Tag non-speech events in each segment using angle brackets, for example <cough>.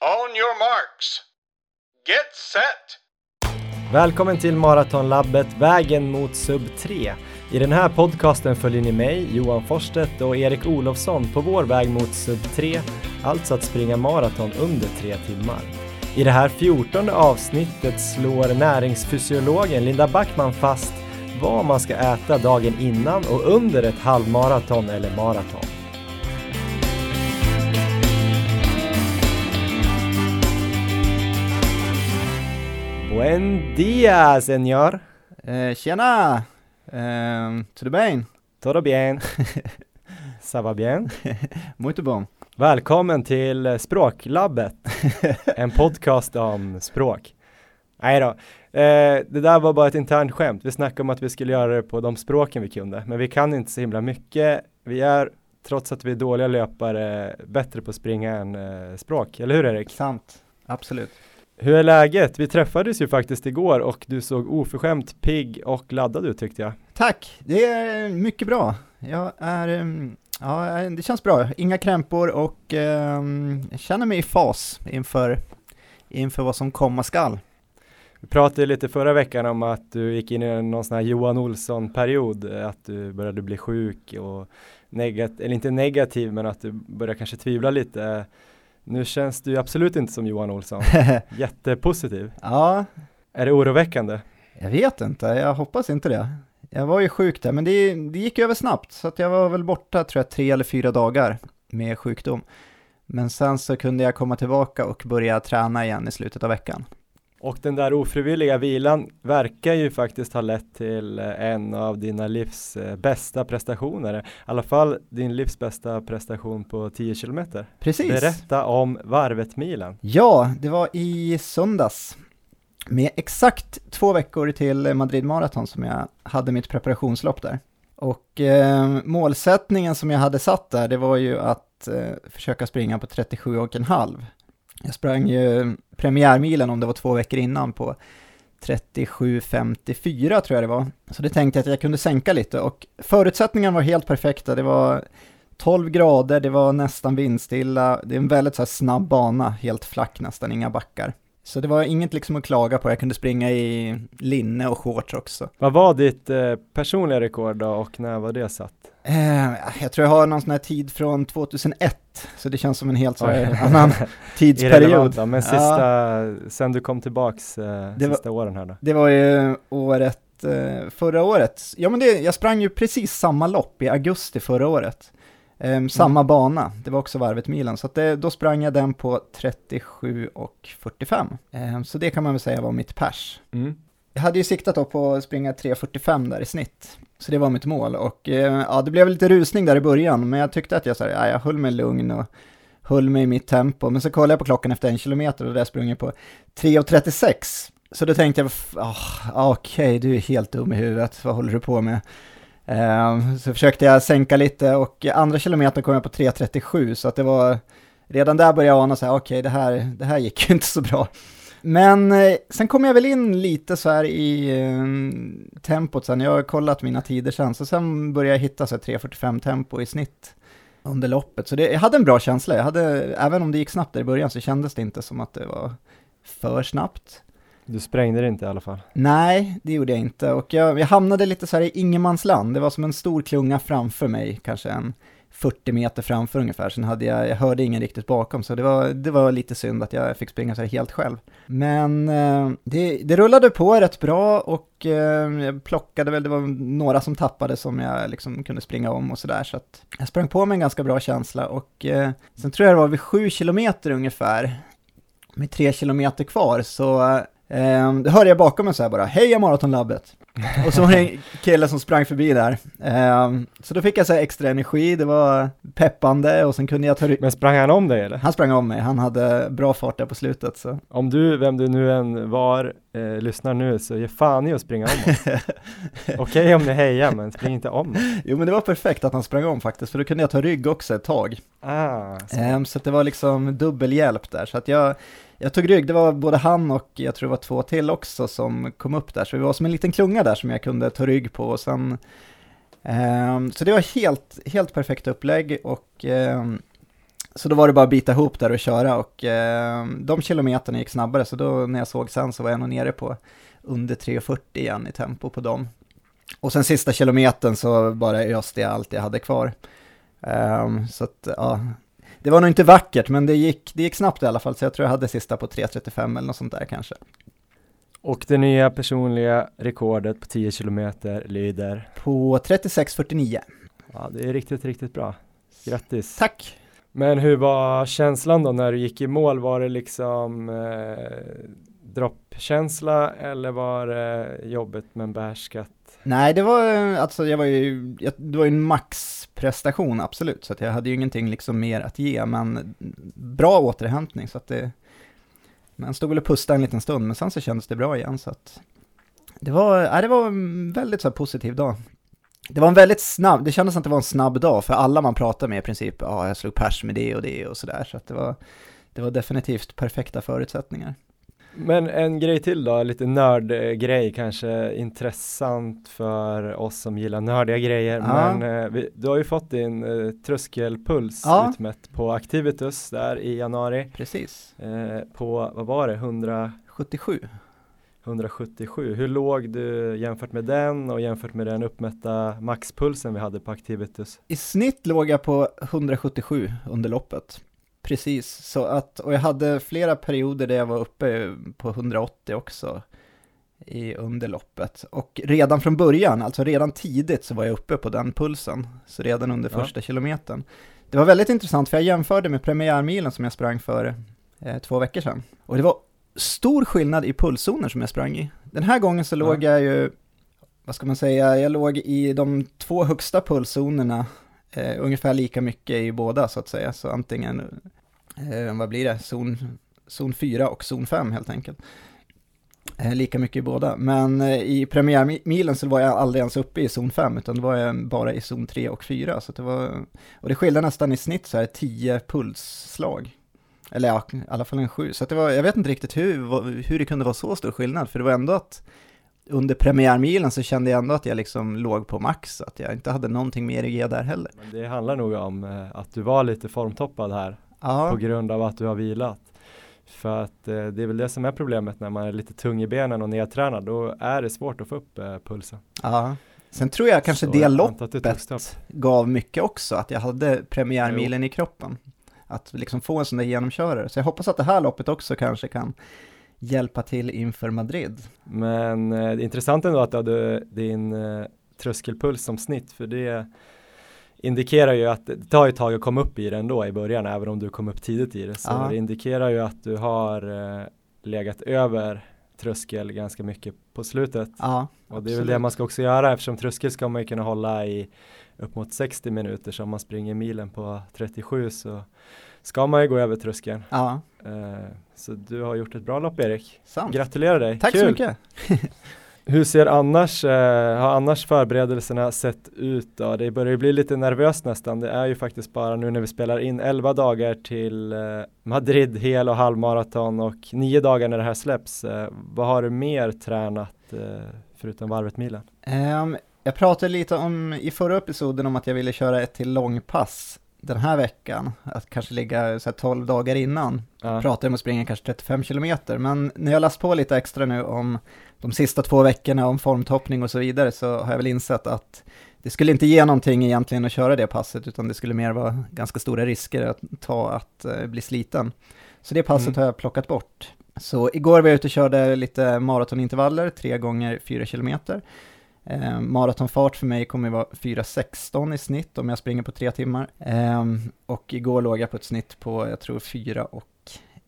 On your marks. Get set! Välkommen till Maratonlabbet Vägen mot sub 3. I den här podcasten följer ni mig, Johan Forstedt och Erik Olofsson på vår väg mot sub 3, alltså att springa maraton under tre timmar. I det här fjortonde avsnittet slår näringsfysiologen Linda Backman fast vad man ska äta dagen innan och under ett halvmaraton eller maraton. Buen dia, señor. Eh, tjena! Eh, tudo bem? Todo bien. <laughs> Ça va bien? Muito bom. Välkommen till Språklabbet, <laughs> en podcast om språk. Nej då, eh, det där var bara ett internt skämt. Vi snackade om att vi skulle göra det på de språken vi kunde, men vi kan inte så himla mycket. Vi är, trots att vi är dåliga löpare, bättre på att springa än eh, språk, eller hur Erik? Sant, absolut. Hur är läget? Vi träffades ju faktiskt igår och du såg oförskämt pigg och laddad ut tyckte jag. Tack, det är mycket bra. Jag är, mm, ja, det känns bra. Inga krämpor och eh, jag känner mig i fas inför, inför vad som komma skall. Vi pratade lite förra veckan om att du gick in i någon sån här Johan Olsson-period, att du började bli sjuk och negativ, eller inte negativ, men att du började kanske tvivla lite. Nu känns du absolut inte som Johan Olsson. <laughs> Jättepositiv. Ja. Är det oroväckande? Jag vet inte, jag hoppas inte det. Jag var ju sjuk där, men det, det gick över snabbt, så att jag var väl borta tror jag tre eller fyra dagar med sjukdom. Men sen så kunde jag komma tillbaka och börja träna igen i slutet av veckan. Och den där ofrivilliga vilan verkar ju faktiskt ha lett till en av dina livs eh, bästa prestationer. I alla fall din livs bästa prestation på 10 kilometer. Precis. Berätta om varvet-milen. Ja, det var i söndags. Med exakt två veckor till Madrid Marathon som jag hade mitt preparationslopp där. Och eh, målsättningen som jag hade satt där, det var ju att eh, försöka springa på 37,5. Jag sprang ju premiärmilen om det var två veckor innan på 37.54 tror jag det var. Så det tänkte jag att jag kunde sänka lite och förutsättningarna var helt perfekta. Det var 12 grader, det var nästan vindstilla, det är en väldigt så snabb bana, helt flack nästan, inga backar. Så det var inget liksom att klaga på, jag kunde springa i linne och shorts också. Vad var ditt eh, personliga rekord då och när var det satt? Eh, jag tror jag har någon sån här tid från 2001, så det känns som en helt här <laughs> annan <laughs> tidsperiod. Då, men sista, ja. sen du kom tillbaks eh, det sista var, åren här då? Det var ju året, eh, förra året. Ja men det, jag sprang ju precis samma lopp i augusti förra året. Samma mm. bana, det var också varvet milen, så det, då sprang jag den på 37 och 45. Um, så det kan man väl säga var mitt pers. Mm. Jag hade ju siktat då på att springa 3.45 där i snitt, så det var mitt mål. Och eh, ja, det blev lite rusning där i början, men jag tyckte att jag, så här, ja, jag höll mig lugn och höll mig i mitt tempo. Men så kollade jag på klockan efter en kilometer och där sprang jag på 3.36. Så då tänkte jag, oh, okej, okay, du är helt dum i huvudet, vad håller du på med? Eh, så försökte jag sänka lite och andra kilometern kom jag på 3.37 så att det var, redan där började jag ana så här, okej okay, det, här, det här gick ju inte så bra. Men eh, sen kom jag väl in lite så här i eh, tempot sen, jag har kollat mina tider sen, så sen började jag hitta så 3.45 tempo i snitt under loppet. Så det, jag hade en bra känsla, jag hade, även om det gick snabbt där i början så kändes det inte som att det var för snabbt. Du sprängde det inte i alla fall? Nej, det gjorde jag inte. Och jag, jag hamnade lite så här i ingenmansland. Det var som en stor klunga framför mig, kanske en 40 meter framför ungefär. Sen hade jag, jag hörde ingen riktigt bakom, så det var, det var lite synd att jag fick springa så här helt själv. Men eh, det, det rullade på rätt bra och eh, jag plockade väl, det var några som tappade som jag liksom kunde springa om och sådär. Så att jag sprang på med en ganska bra känsla och eh, sen tror jag det var vid 7 kilometer ungefär, med 3 kilometer kvar, så Um, då hörde jag bakom mig så här bara, heja Maratonlabbet! och så var det en kille som sprang förbi där. Um, så då fick jag så extra energi, det var peppande och sen kunde jag ta Men sprang han om dig eller? Han sprang om mig, han hade bra fart där på slutet så. Om du, vem du nu än var, eh, lyssnar nu så ge fan i att springa om oss. <laughs> Okej okay, om ni hejar men spring inte om. jo men det var perfekt att han sprang om faktiskt, för då kunde jag ta rygg också ett tag. Ah, så. Um, så det var liksom dubbel hjälp där, så att jag jag tog rygg, det var både han och jag tror det var två till också som kom upp där, så vi var som en liten klunga där som jag kunde ta rygg på. Och sen eh, så det var helt, helt perfekt upplägg och eh, så då var det bara att bita ihop där och köra. Och eh, de kilometerna gick snabbare. Så då när jag såg sen så var jag nog nere på under 3.40 igen i tempo på dem. Och sen sista kilometern så bara öste jag allt jag hade kvar. Um, så att, ja, det var nog inte vackert, men det gick, det gick snabbt i alla fall, så jag tror jag hade sista på 3.35 eller något sånt där kanske. Och det nya personliga rekordet på 10 kilometer lyder? På 36.49. Ja, det är riktigt, riktigt bra. Grattis! Tack! Men hur var känslan då när du gick i mål? Var det liksom eh, droppkänsla eller var det jobbet men behärskat? Nej, det var alltså, jag var ju, det var ju en maxprestation absolut, så att jag hade ju ingenting liksom mer att ge, men bra återhämtning. Så att det, man stod väl och pustade en liten stund, men sen så kändes det bra igen. Så att det var, ja, det var en väldigt så positiv dag. Det var en väldigt snabb, det kändes som att det var en snabb dag för alla man pratade med i princip, ja jag slog pers med det och det och sådär, så att det var, det var definitivt perfekta förutsättningar. Men en grej till då, lite nördgrej kanske intressant för oss som gillar nördiga grejer. Ja. Men eh, vi, du har ju fått din eh, tröskelpuls ja. utmätt på Activitus där i januari. Precis. Eh, på, vad var det, 177? 177. Hur låg du jämfört med den och jämfört med den uppmätta maxpulsen vi hade på Activitus? I snitt låg jag på 177 under loppet. Precis, så att, och jag hade flera perioder där jag var uppe på 180 också i underloppet. Och redan från början, alltså redan tidigt så var jag uppe på den pulsen, så redan under ja. första kilometern. Det var väldigt intressant för jag jämförde med premiärmilen som jag sprang för eh, två veckor sedan. Och det var stor skillnad i pulszoner som jag sprang i. Den här gången så ja. låg jag ju, vad ska man säga, jag låg i de två högsta pulszonerna eh, ungefär lika mycket i båda så att säga. Så antingen, eh, vad blir det, zon, zon 4 och zon 5 helt enkelt. Eh, lika mycket i båda. Men eh, i premiärmilen så var jag aldrig ens uppe i zon 5 utan då var jag bara i zon 3 och 4. Så det var, och det skilde nästan i snitt så här 10 pulsslag. Eller ja, i alla fall en 7. Så det var, jag vet inte riktigt hur, hur det kunde vara så stor skillnad, för det var ändå att under premiärmilen så kände jag ändå att jag liksom låg på max, att jag inte hade någonting mer att ge där heller. Men det handlar nog om eh, att du var lite formtoppad här Aha. på grund av att du har vilat. För att eh, det är väl det som är problemet när man är lite tung i benen och nedtränad, då är det svårt att få upp eh, pulsen. Ja, sen tror jag kanske så det loppet gav mycket också, att jag hade premiärmilen jo. i kroppen. Att liksom få en sån där genomkörare. Så jag hoppas att det här loppet också kanske kan hjälpa till inför Madrid. Men eh, intressant ändå att du hade din eh, tröskelpuls som snitt för det indikerar ju att det tar ett tag att komma upp i det ändå i början även om du kom upp tidigt i det. Så ja. det indikerar ju att du har eh, legat över tröskel ganska mycket på slutet. Ja, och det är väl det man ska också göra eftersom tröskel ska man ju kunna hålla i upp mot 60 minuter så om man springer milen på 37 så ska man ju gå över tröskeln. Ja. Uh, så du har gjort ett bra lopp Erik. Sant. Gratulerar dig. Tack Kul. så mycket. <laughs> Hur ser annars, eh, har annars förberedelserna sett ut då? Det börjar ju bli lite nervöst nästan. Det är ju faktiskt bara nu när vi spelar in 11 dagar till eh, Madrid hel och halvmaraton och nio dagar när det här släpps. Eh, vad har du mer tränat eh, förutom varvet milen? Um, ehm, jag pratade lite om i förra episoden om att jag ville köra ett till långpass den här veckan, att kanske ligga så 12 dagar innan. Ja. Pratade om att springa kanske 35 kilometer, men när jag läst på lite extra nu om de sista två veckorna om formtoppning och så vidare så har jag väl insett att det skulle inte ge någonting egentligen att köra det passet, utan det skulle mer vara ganska stora risker att ta att uh, bli sliten. Så det passet mm. har jag plockat bort. Så igår var jag ute och körde lite maratonintervaller, tre gånger fyra kilometer. Eh, maratonfart för mig kommer vara 4.16 i snitt om jag springer på tre timmar. Eh, och igår låg jag på ett snitt på, jag tror 4 och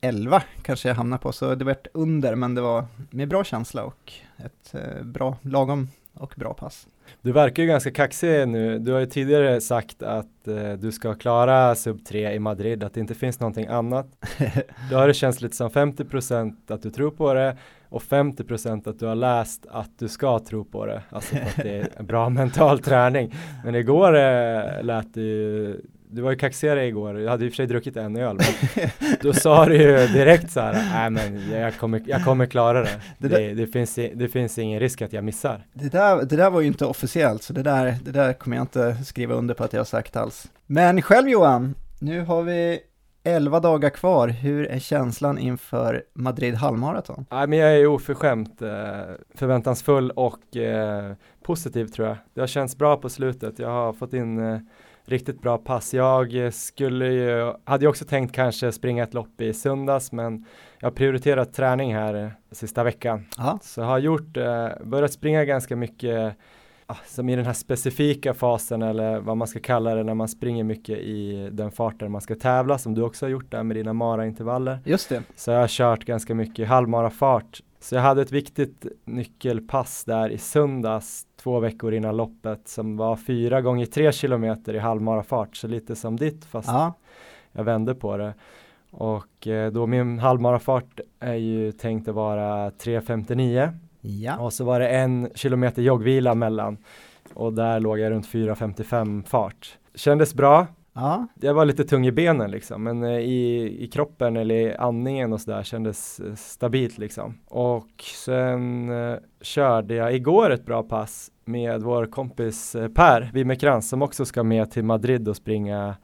11 kanske jag hamnar på, så det var under, men det var med bra känsla och ett eh, bra, lagom och bra pass. Du verkar ju ganska kaxig nu. Du har ju tidigare sagt att eh, du ska klara sub 3 i Madrid, att det inte finns någonting annat. <laughs> Då har det känts lite som 50% att du tror på det och 50% att du har läst att du ska tro på det. Alltså att det är en bra <laughs> mental träning. Men igår eh, lät det ju du var ju kaxigare igår, jag hade i och för sig druckit en öl, men <laughs> då sa du ju direkt så här, nej men jag kommer, jag kommer klara det. Det, det, det, finns, det finns ingen risk att jag missar. Det där, det där var ju inte officiellt, så det där, det där kommer jag inte skriva under på att jag har sagt alls. Men själv Johan, nu har vi 11 dagar kvar, hur är känslan inför Madrid halvmaraton? Nej, men jag är oförskämt eh, förväntansfull och eh, positiv tror jag. Det har känts bra på slutet. Jag har fått in eh, riktigt bra pass. Jag skulle ju, hade ju också tänkt kanske springa ett lopp i söndags, men jag har prioriterat träning här sista veckan. Aha. Så jag har gjort, eh, börjat springa ganska mycket ah, som i den här specifika fasen eller vad man ska kalla det när man springer mycket i den farten man ska tävla som du också har gjort där med dina mara-intervaller. Just det. Så jag har kört ganska mycket halvmarafart. Så jag hade ett viktigt nyckelpass där i söndags två veckor innan loppet som var fyra gånger tre kilometer i halvmarafart så lite som ditt fast Ja, jag vände på det. Och eh, då min halvmarafart är ju tänkt att vara 3.59 ja. och så var det en kilometer joggvila mellan och där låg jag runt 4.55 fart. Kändes bra. Ja. Jag var lite tung i benen liksom, men eh, i, i kroppen eller i andningen och sådär kändes eh, stabilt liksom. Och sen eh, körde jag igår ett bra pass med vår kompis eh, Per Wimmerkrantz som också ska med till Madrid och springa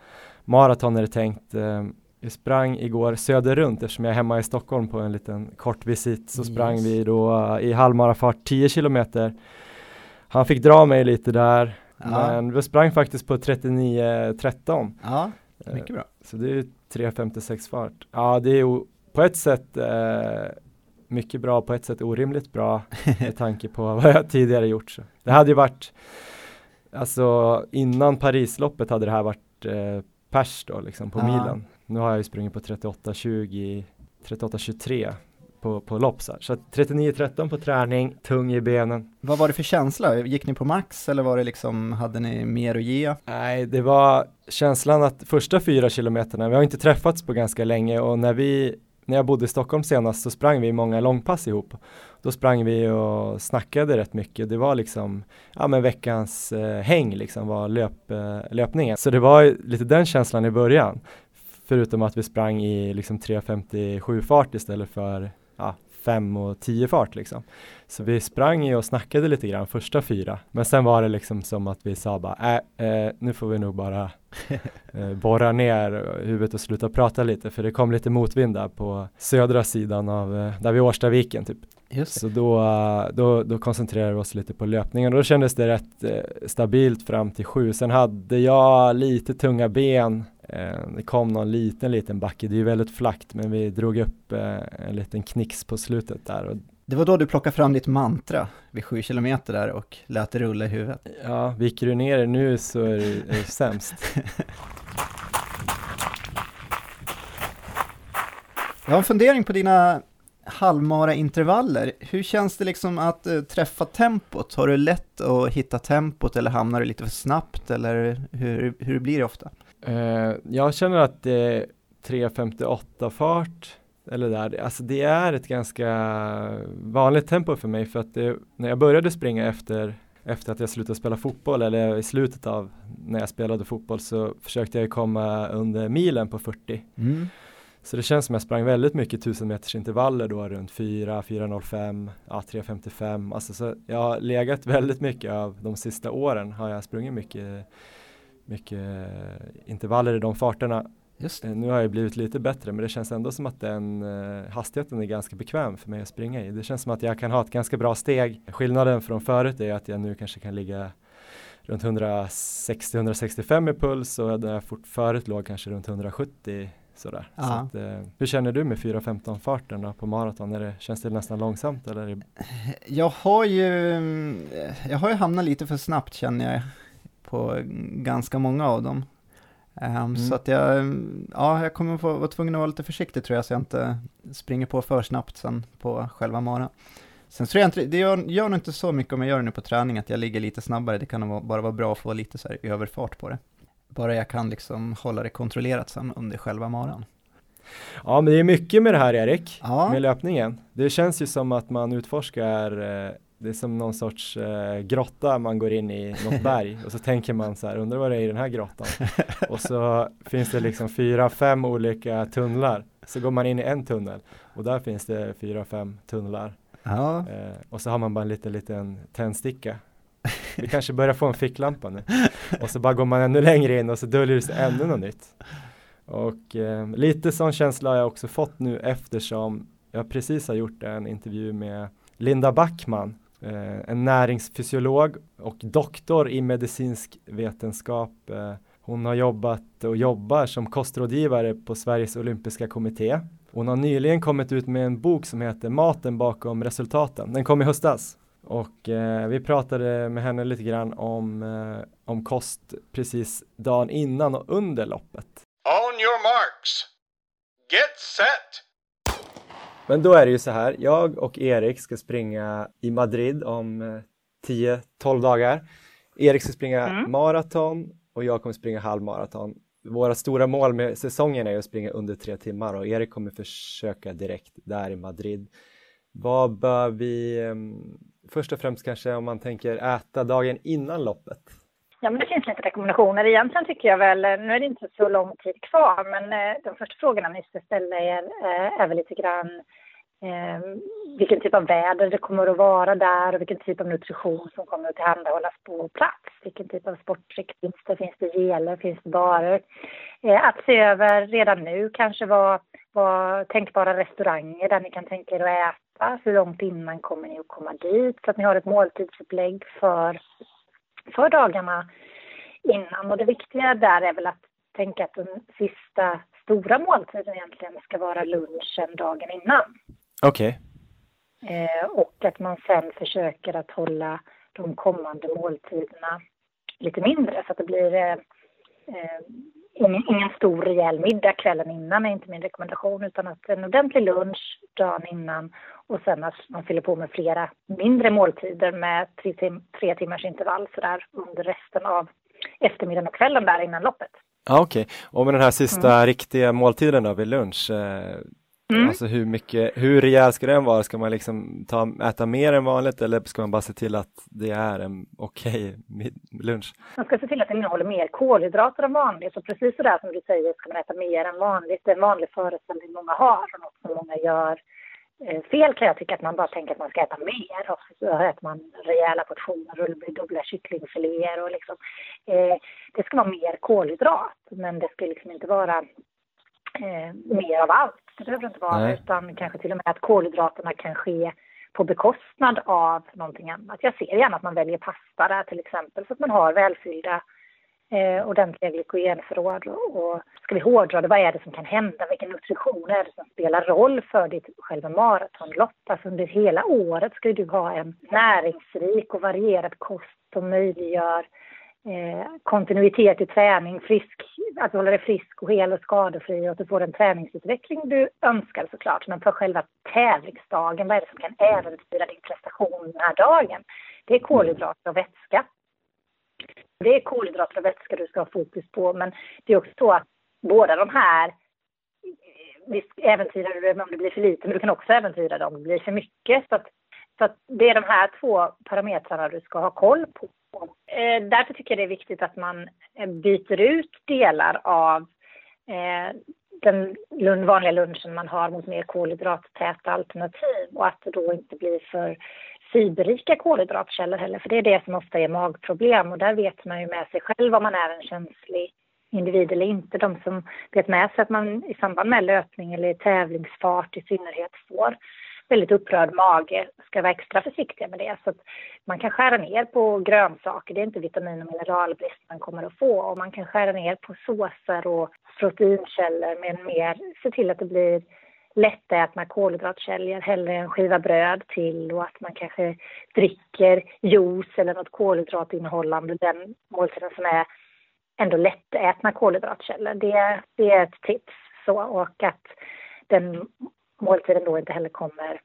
maraton är det tänkt. Eh, vi sprang igår söderrunt eftersom jag är hemma i Stockholm på en liten kort visit så sprang Yes. vi då eh, i halvmarafart 10 kilometer. Han fick dra mig lite där. Men vi sprang faktiskt på 39.13 Ja, Eh, mycket bra. Så det är 3.56 fart. Ja, det är på ett sätt eh, mycket bra, på ett sätt orimligt bra <laughs> med tanke på vad jag tidigare gjort. Så. Det hade ju varit, alltså innan Parisloppet hade det här varit eh, pers då liksom på Ja. milen. Nu har jag ju sprungit på 38.20, 38.23 på, på lopp så, här. så att 39.13 på träning, tung i benen. Vad var det för känsla? Gick ni på max eller var det liksom, hade ni mer att ge? Nej, det var känslan att första fyra kilometerna, vi har inte träffats på ganska länge och när vi, när jag bodde i Stockholm senast så sprang vi många långpass ihop. Då sprang vi och snackade rätt mycket. Det var liksom, ja men veckans eh, häng liksom var löp, eh, löpningen. Så det var lite den känslan i början. Förutom att vi sprang i liksom 3.57 fart istället för 5 och 10 fart liksom. Så vi sprang ju och snackade lite grann första fyra. Men sen var det liksom som att vi sa bara, äh, eh, nu får vi nog bara <laughs> eh, borra ner huvudet och sluta prata lite. För det kom lite motvind där på södra sidan av, eh, där vid Årstaviken typ. Så då, då, då koncentrerade vi oss lite på löpningen och då kändes det rätt eh, stabilt fram till sju. Sen hade jag lite tunga ben. Eh, det kom någon liten, liten backe. Det är ju väldigt flackt men vi drog upp eh, en liten knix på slutet där Det var då du plockade fram ditt mantra vid sju kilometer där och lät det rulla i huvudet. Ja, viker du ner det nu så är det, är det sämst. <laughs> Jag har en fundering på dina halvmara intervaller. Hur känns det liksom att eh, träffa tempot? Har du lätt att hitta tempot eller hamnar du lite för snabbt eller hur, hur blir det ofta? Eh, jag känner att det är 3.58 fart eller där. Alltså det är ett ganska vanligt tempo för mig för att det, när jag började springa efter efter att jag slutade spela fotboll eller i slutet av när jag spelade fotboll så försökte jag komma under milen på 40. Mm. Så det känns som jag sprang väldigt mycket 1000 meters intervaller då runt 4, 4.05, ja 3.55. Alltså så jag har legat väldigt mycket av de sista åren har jag sprungit mycket, mycket intervaller i de farterna. Eh, Nu har jag blivit lite bättre men det känns ändå som att den eh, hastigheten är ganska bekväm för mig att springa i. Det känns som att jag kan ha ett ganska bra steg. Skillnaden från förut är att jag nu kanske kan ligga runt 160-165 i puls och där jag fort förut låg kanske runt 170 sådär. Så att, eh, hur känner du med 4.15 farten då på maraton? Är det, känns det nästan långsamt eller? Jag har ju, jag har ju hamnat lite för snabbt känner jag på ganska många av dem. Ehm, Så att jag, ja, jag kommer få vara tvungen att vara lite försiktig tror jag så jag inte springer på för snabbt sen på själva maran. Sen tror jag inte, det gör, gör nog inte så mycket om jag gör det nu på träning att jag ligger lite snabbare, det kan vara- bara vara bra att få lite så här överfart på det. Bara jag kan liksom hålla det kontrollerat sen under själva maran. ja men det är mycket med det här Erik. Ja, med löpningen. Det känns ju som att man utforskar, eh, det är som någon sorts eh, grotta man går in i något <laughs> berg och så tänker man så här, undrar vad det är i den här grottan. och så finns det liksom fyra, fem olika tunnlar. Så går man in i en tunnel och där finns det fyra, fem tunnlar. ja, Eh, och så har man bara en liten, liten tändsticka. Vi kanske börjar få en ficklampa nu. Och så bara går man ännu längre in och så döljer det sig ännu något nytt. Och eh, lite sån känsla har jag också fått nu eftersom jag precis har gjort en intervju med Linda Backman, Eh, en näringsfysiolog och doktor i medicinsk vetenskap. Eh, hon har jobbat och jobbar som kostrådgivare på Sveriges olympiska kommitté. Hon har nyligen kommit ut med en bok som heter Maten bakom resultaten. Den kom i höstas och eh, vi pratade med henne lite grann om, eh, om kost precis dagen innan och under loppet. On your marks. Get set. Men då är det ju så här, jag och Erik ska springa i Madrid om eh, 10-12 dagar. Erik ska springa Mm. maraton och jag kommer springa halvmaraton. Våra stora mål med säsongen är att springa under tre timmar och Erik kommer försöka direkt där i Madrid. Vad bör vi, em, först och främst kanske om man tänker äta dagen innan loppet? Ja, men det finns lite rekommendationer. Egentligen tycker jag väl, eh, nu är det inte så lång tid kvar, men eh, de första frågorna ni ska ställa er eh, är väl lite grann eh, vilken typ av väder det kommer att vara där och vilken typ av nutrition som kommer att tillhandahållas på plats. Vilken typ av sportdryck finns det? Finns det geler? Finns det barer? Eh, att se över redan nu kanske vad, vad tänkbara restauranger där ni kan tänka er att äta. Hur långt innan kommer ni att komma dit? Så att ni har ett måltidsupplägg för för dagarna innan. Och det viktiga där är väl att tänka att den sista stora måltiden egentligen ska vara lunchen dagen innan. Okej, Eh, och att man sen försöker att hålla de kommande måltiderna lite mindre så att det blir eh, eh, ingen, ingen stor rejäl middag kvällen innan är inte min rekommendation utan att en ordentlig lunch dagen innan och sen att man fyller på med flera mindre måltider med tre, tim- tre timmars intervall sådär under resten av eftermiddagen och kvällen där innan loppet. ja, okej. Och med den här sista riktiga måltiden då vid lunch, eh, Mm. Alltså hur mycket, hur rejäl ska den vara? Ska man liksom ta, äta mer än vanligt eller ska man bara se till att det är en okej mid- lunch? Man ska se till att den innehåller mer kolhydrater än vanligt. Och precis så där som du säger ska man äta mer än vanligt. Det är en vanlig föreställning många har och något som många gör eh, fel kan jag tycka att man bara tänker att man ska äta mer och så äter man rejäla portioner och det blir dubbla kycklingfiléer och liksom. Eh, det ska vara mer kolhydrat men det ska liksom inte vara eh, mer av allt. Det behöver inte vara Nej. utan kanske till och med att kolhydraterna kan ske på bekostnad av någonting annat. Jag ser gärna att man väljer pasta där till exempel så att man har välfyllda eh, ordentliga glykogenförråd. Och, och ska vi hårdra det, vad är det som kan hända? Vilken nutrition är det som spelar roll för ditt själva maratonlopp? Alltså under hela året ska ju du ha en näringsrik och varierad kost som möjliggör eh, kontinuitet i träning, frisk, att du håller dig frisk och hel och skadefri och att du får den träningsutveckling du önskar såklart. Men för själva tävlingsdagen, vad är det som kan äventyra din prestation den här dagen? Det är kolhydrater och vätska. Det är kolhydrater och vätska du ska ha fokus på, men det är också så att båda de här eh, visst äventyrar du det om det blir för lite, men du kan också äventyra det om det blir för mycket. Så, att, så att det är de här två parametrarna du ska ha koll på. Eh, därför tycker jag det är viktigt att man eh, byter ut delar av eh, den vanliga lunchen man har mot mer kolhydrattäta alternativ och att det då inte blir för fiberrika kolhydratkällor heller, för det är det som ofta är magproblem och där vet man ju med sig själv om man är en känslig individ eller inte. De som vet med sig att man i samband med löpning eller i tävlingsfart i synnerhet får väldigt upprörd mage ska vara extra försiktiga med det. Så att man kan skära ner på grönsaker, det är inte vitamin och mineralbrist man kommer att få. Och man kan skära ner på såser och proteinkällor men mer se till att det blir lättätna kolhydratkällor, hellre en skiva bröd till och att man kanske dricker juice eller något kolhydratinnehållande den måltiden som är ändå lättätna kolhydratkällor. Det, det är ett tips. Så, och att den måltiden då inte heller kommer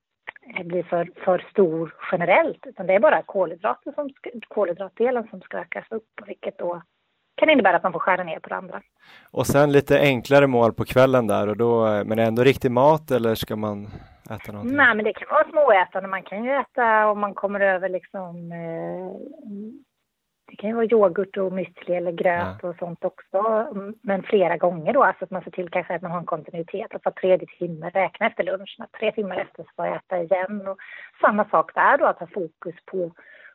bli för, för stor generellt, utan det är bara kolhydrater som kolhydratdelen som ska ökas upp, vilket då kan innebära att man får skära ner på det andra. Och sen lite enklare mål på kvällen där och då, men är det ändå riktig mat eller ska man äta någonting? Nej, men det kan vara småätande. Man kan ju äta om man kommer över liksom eh, det kan ju vara yoghurt och müsli eller gröt Ja. och sånt också. Men flera gånger då, alltså att man ser till kanske att man har en kontinuitet. Att var tredje timme räkna efter lunchen. Att tre timmar efter får jag äta igen. Och samma sak där då, att ha fokus på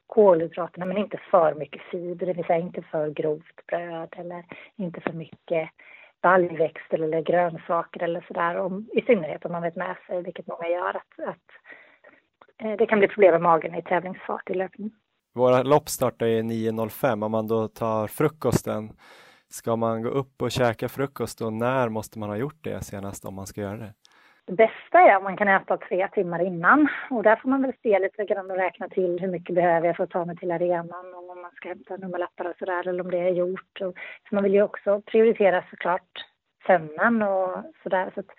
kolhydraterna men inte för mycket fiber, det vill säga inte för grovt bröd eller inte för mycket baljväxter eller grönsaker eller sådär. I synnerhet om man vet med sig, vilket många gör, att, att eh, det kan bli problem med magen i tävlingsfart i löpning. Våra lopp startar ju 9.05 om man då tar frukosten. Ska man gå upp och käka frukost och när måste man ha gjort det senast om man ska göra det? Det bästa är om man kan äta tre timmar innan och där får man väl se lite grann och räkna till hur mycket behöver jag för att ta mig till arenan och om man ska hämta nummerlappar och sådär eller om det är gjort. Och, så man vill ju också prioritera såklart sömnen och sådär. Så att,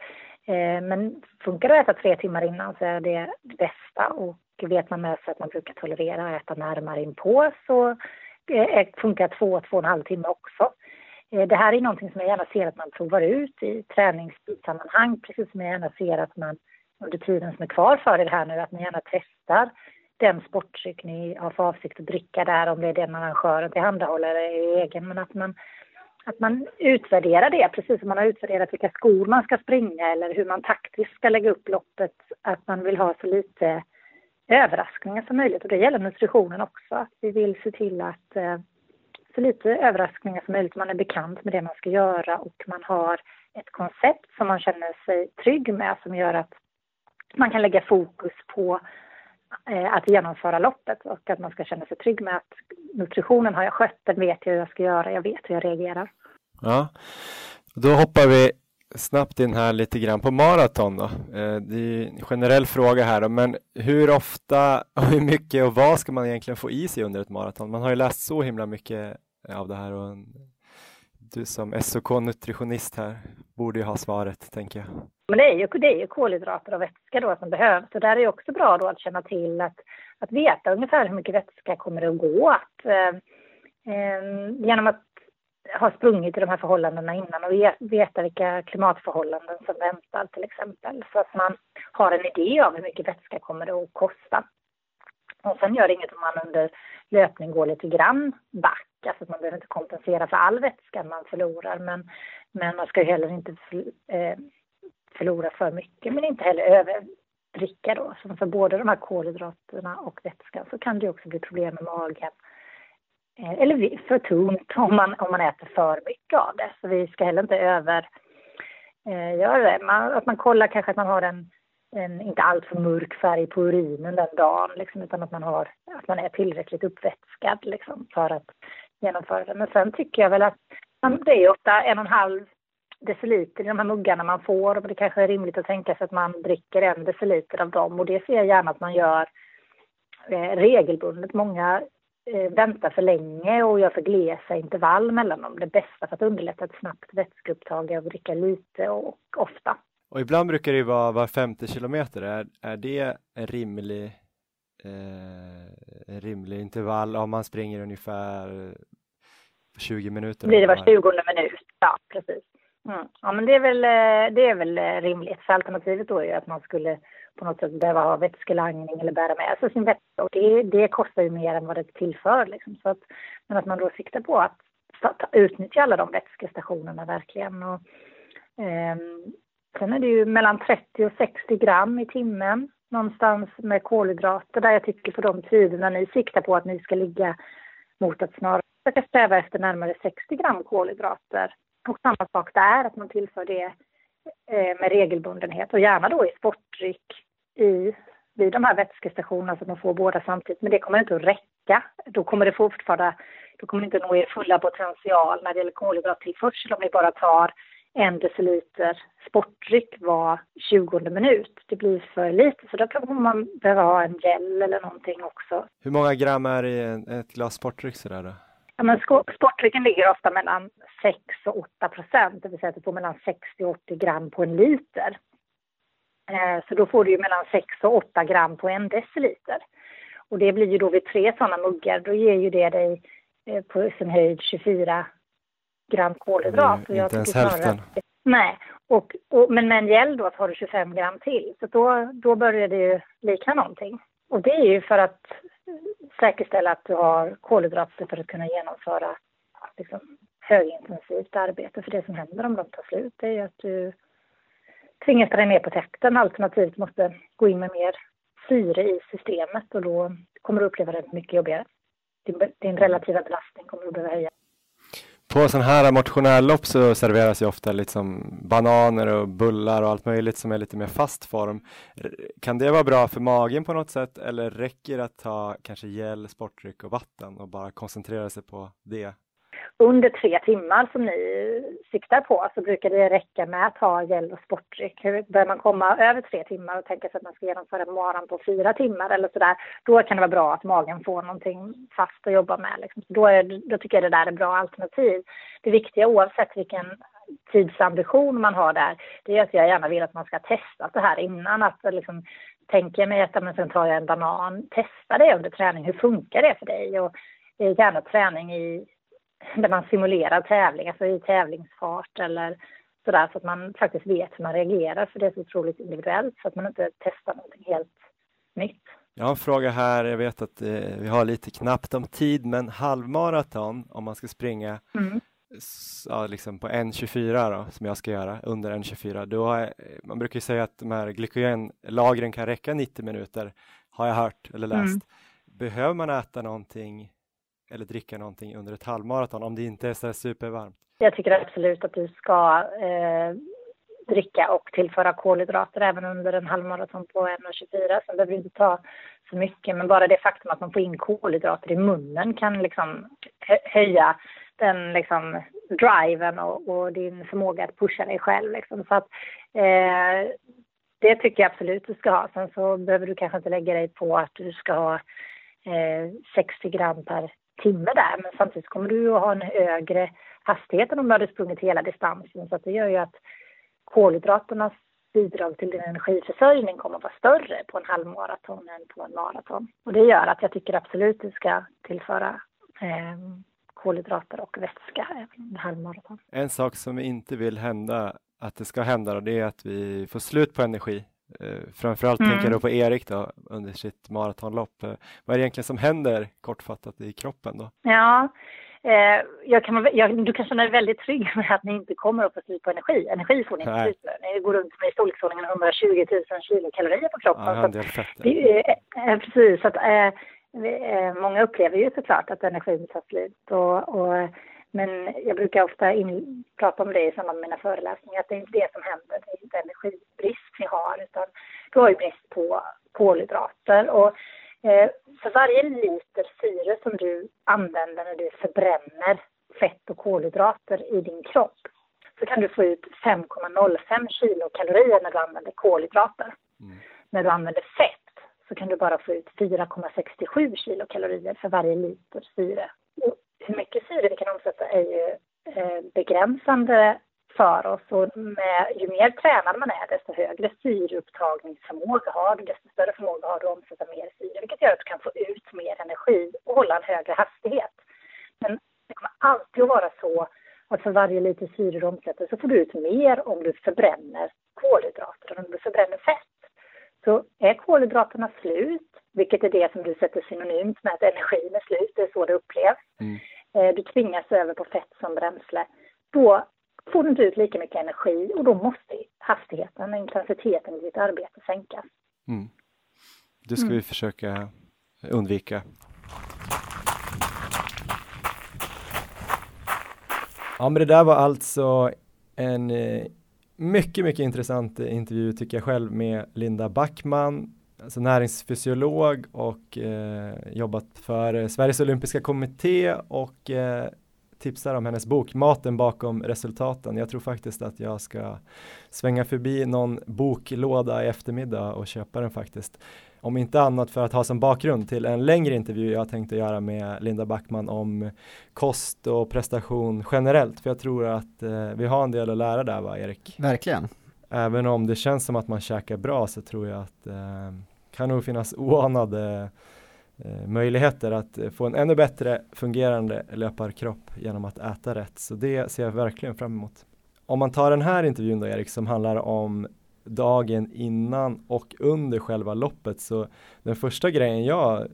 eh, men funkar det att äta tre timmar innan så är det det bästa och vet man med sig att man brukar tolerera att äta närmare inpå så eh, funkar två, två och en halv timme också. Eh, det här är någonting som jag gärna ser att man provar ut i träningssammanhang, precis som jag gärna ser att man under tiden som är kvar för er här nu, att ni gärna testar den sportdryck ni har för avsikt att dricka där, om det är den arrangören tillhandahåller eller egen, men att man, att man utvärderar det, precis som man har utvärderat vilka skor man ska springa eller hur man taktiskt ska lägga upp loppet, att man vill ha så lite överraskningar som möjligt. Och det gäller nutritionen också, att vi vill se till att eh, så lite överraskningar som möjligt. Man är bekant med det man ska göra och man har ett koncept som man känner sig trygg med som gör att man kan lägga fokus på eh, att genomföra loppet och att man ska känna sig trygg med att nutritionen har jag skött, den vet jag hur jag ska göra, jag vet hur jag reagerar. Ja, då hoppar vi snabbt in här lite grann på maraton då. Eh, det är en generell fråga här då, men hur ofta och hur mycket och vad ska man egentligen få i sig under ett maraton? Man har ju läst så himla mycket eh, av det här och du som SOK-nutritionist här borde ju ha svaret, tänker jag. Men det är ju, det är ju kolhydrater och vätska då som behövs. och där är det också bra då att känna till att, att veta ungefär hur mycket vätska kommer det att gå. Att, eh, eh genom att ha sprungit i de här förhållandena innan och veta vilka klimatförhållanden som väntar till exempel. Så att man har en idé om hur mycket vätska kommer det att kosta. Och sen gör det inget om man under löpning går lite grann back. Alltså man behöver inte kompensera för all vätska man förlorar. Men, men man ska ju heller inte eh, förlora för mycket men inte heller överdricka då. Så för både de här kolhydraterna och vätskan så kan det också bli problem med magen. Eh, eller för tunt om man, om man äter för mycket av det. Så vi ska heller inte över eh, det. Man, att man kollar kanske att man har en en inte alltför mörk färg på urinen den dagen, liksom, utan att man, har, att man är tillräckligt uppvätskad liksom, för att genomföra det. Men sen tycker jag väl att det är ofta en och en halv deciliter i de här muggarna man får och det kanske är rimligt att tänka sig att man dricker en deciliter av dem och det ser jag gärna att man gör eh, regelbundet. Många eh, väntar för länge och gör för glesa intervall mellan dem. Det bästa för att underlätta ett snabbt vätskeupptag är att dricka lite och ofta. Och ibland brukar det vara var 50 kilometer. Är, är det en rimlig, eh, en rimlig intervall om man springer ungefär 20 minuter? Blir det var 20 minut, ja precis. Mm. Ja men det är, väl, eh, det är väl eh, rimligt. För alternativet då är ju att man skulle på något sätt behöva ha vätskelangning eller bära med sig sin vätska. Och det, det kostar ju mer än vad det tillför. Liksom. Så att, men att man då siktar på att utnyttja alla de vätskestationerna verkligen. Och, eh, Sen är det ju mellan 30 och 60 gram i timmen någonstans med kolhydrater där jag tycker på de tiderna ni siktar på att ni ska ligga mot att snarare försöka sträva efter närmare 60 gram kolhydrater. Och samma sak där, att man tillför det eh, med regelbundenhet och gärna då i sportdryck i, vid de här vätskestationerna så att man får båda samtidigt. Men det kommer inte att räcka. Då kommer det fortfarande, då kommer det inte nå er fulla potential när det gäller kolhydrattillförsel om ni bara tar en deciliter sportdryck var 20 minut. Det blir för lite, så då kommer man behöva ha en gel eller någonting också. Hur många gram är i ett glas sportdryck sådär då? Ja, men sportdrycken ligger ofta mellan 6 och 8 procent, det vill säga att du får mellan 60 och 80 gram på en liter. Eh, så då får du ju mellan 6 och 8 gram på en deciliter. Och det blir ju då vid tre sådana muggar, då ger ju det dig eh, på sin höjd 24 gram kolhydrat. Mm, inte ens hälften. Nej, och, och, men med en gel då tar du 25 gram till. Så då, då börjar det ju likna någonting. Och det är ju för att säkerställa att du har kolhydrater för att kunna genomföra liksom, högintensivt arbete. För det som händer om de tar slut är ju att du tvingas dra ner på täkten alternativt måste gå in med mer syre i systemet och då kommer du uppleva det mycket jobbigare. Din, din relativa belastning kommer du behöva höja. På sådana här motionärlopp så serveras ju ofta liksom bananer och bullar och allt möjligt som är lite mer fast form. Kan det vara bra för magen på något sätt eller räcker det att ta kanske gel, sportdryck och vatten och bara koncentrera sig på det? Under tre timmar som ni siktar på så brukar det räcka med att ha gel och sportdryck. Börjar man komma över tre timmar och tänka sig att man ska genomföra maran på fyra timmar eller sådär, då kan det vara bra att magen får någonting fast att jobba med. Liksom. Då, är, då tycker jag det där är bra alternativ. Det viktiga oavsett vilken tidsambition man har där, det är att jag gärna vill att man ska testa det här innan. Att liksom, tänker mig att men sen tar jag en banan, testa det under träning. Hur funkar det för dig? Och gärna träning i där man simulerar tävling, alltså i tävlingsfart eller sådär så att man faktiskt vet hur man reagerar för det är så otroligt individuellt så att man inte testar någonting helt nytt. Jag har en fråga här, jag vet att eh, vi har lite knappt om tid men halvmaraton om man ska springa mm. ja, liksom på 1.24 då, som jag ska göra, under 1.24, då är, man brukar ju säga att de här glykogenlagren kan räcka 90 minuter, har jag hört eller läst. Mm. Behöver man äta någonting eller dricka någonting under ett halvmaraton om det inte är så supervarmt? Jag tycker absolut att du ska eh, dricka och tillföra kolhydrater även under en halvmaraton på 1.24. Sen behöver du inte ta så mycket, men bara det faktum att man får in kolhydrater i munnen kan liksom höja den liksom driven och, och, din förmåga att pusha dig själv. Liksom. Så att, eh, det tycker jag absolut du ska ha. Sen så behöver du kanske inte lägga dig på att du ska ha eh, 60 gram per timme där, men samtidigt kommer du att ha en högre hastighet än om du hade sprungit hela distansen. Så det gör ju att kolhydraternas bidrag till din energiförsörjning kommer att vara större på en halvmaraton än på en maraton. Och det gör att jag tycker absolut du ska tillföra eh, kolhydrater och vätska även under halvmaraton. En sak som vi inte vill hända, att det ska hända, och det är att vi får slut på energi framförallt mm. tänker jag då på Erik då under sitt maratonlopp. Eh, vad är det egentligen som händer kortfattat i kroppen då? Ja, eh, jag kan, jag, du kan känna dig väldigt trygg <laughs> med att ni inte kommer att få slut på energi. Energi får ni inte slut med. Ni går runt med i storleksordningen 120 000 kilokalorier på kroppen. Ja, del fett. Det, eh, precis, så att, eh, många upplever ju såklart att energin tar slut. Och, och men jag brukar ofta in, prata om det i samband med mina föreläsningar, att det är inte det som händer, det är inte energibrist vi har, utan du har ju brist på kolhydrater. Och eh, för varje liter syre som du använder när du förbränner fett och kolhydrater i din kropp så kan du få ut 5,05 kilokalorier när du använder kolhydrater. Mm. När du använder fett så kan du bara få ut 4,67 kilokalorier för varje liter syre. Hur mycket syre vi kan omsätta är ju eh, begränsande för oss och med, ju mer tränad man är desto högre syreupptagningsförmåga har du, desto större förmåga har du att omsätta mer syre vilket gör att du kan få ut mer energi och hålla en högre hastighet. Men det kommer alltid att vara så att för varje liter syre du omsätter så får du ut mer om du förbränner kolhydrater än om du förbränner fett. Så är kolhydraterna slut, vilket är det som du sätter synonymt med att energin är slut, det är så det upplevs, mm. Eh, du tvingas över på fett som bränsle, då får du inte ut lika mycket energi och då måste hastigheten, intensiteten i ditt arbete sänkas. Mm. Det ska mm. vi försöka undvika. Ja, men det där var alltså en eh, mycket, mycket intressant intervju tycker jag själv med Linda Backman, alltså näringsfysiolog och eh, jobbat för Sveriges olympiska kommitté och eh, tipsar om hennes bok Maten bakom resultaten. Jag tror faktiskt att jag ska svänga förbi någon boklåda i eftermiddag och köpa den faktiskt. Om inte annat för att ha som bakgrund till en längre intervju jag tänkte göra med Linda Backman om kost och prestation generellt. För jag tror att eh, vi har en del att lära där va Erik? Verkligen. Även om det känns som att man käkar bra så tror jag att eh, kan nog finnas oanade eh, möjligheter att få en ännu bättre fungerande löparkropp genom att äta rätt. Så det ser jag verkligen fram emot. Om man tar den här intervjun då Erik som handlar om dagen innan och under själva loppet så den första grejen jag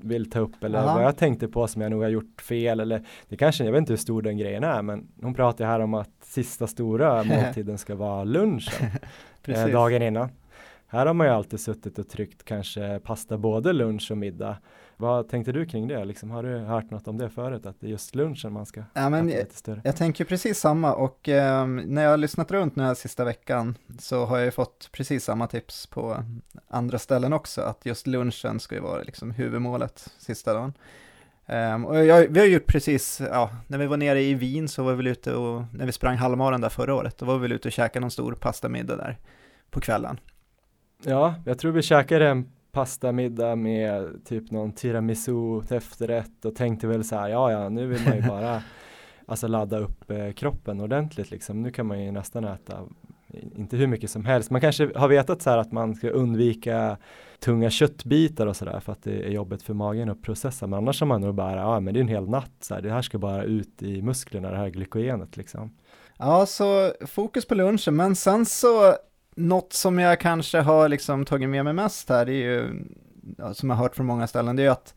vill ta upp eller Aha. vad jag tänkte på som jag nog har gjort fel eller det kanske, jag vet inte hur stor den grejen är men hon pratar här om att sista stora <laughs> måltiden ska vara lunchen <laughs> eh, dagen innan. Här har man ju alltid suttit och tryckt kanske pasta både lunch och middag Vad tänkte du kring det? Liksom, har du hört något om det förut? Att det är just lunchen man ska ja, men jag, lite större? jag tänker precis samma och eh, när jag har lyssnat runt den här sista veckan så har jag ju fått precis samma tips på andra ställen också, att just lunchen ska ju vara liksom huvudmålet sista dagen. Um, och jag, vi har gjort precis, ja, när vi var nere i Wien så var vi väl ute och, när vi sprang halvmaran där förra året, då var vi väl ute och käkade någon stor pastamiddag där på kvällen. Ja, jag tror vi käkade en pastamiddag med typ någon tiramisu till efterrätt och tänkte väl så här, ja ja, nu vill man ju <laughs> bara alltså ladda upp eh, kroppen ordentligt liksom. Nu kan man ju nästan äta inte hur mycket som helst. Man kanske har vetat så här att man ska undvika tunga köttbitar och sådär för att det är jobbigt för magen att processa. Men annars har man nog bara, ja men det är en hel natt så här. Det här ska bara ut i musklerna, det här glykogenet liksom. Ja, så fokus på lunchen, men sen så något som jag kanske har liksom tagit med mig mest här, det är ju, som jag har hört från många ställen, det är ju att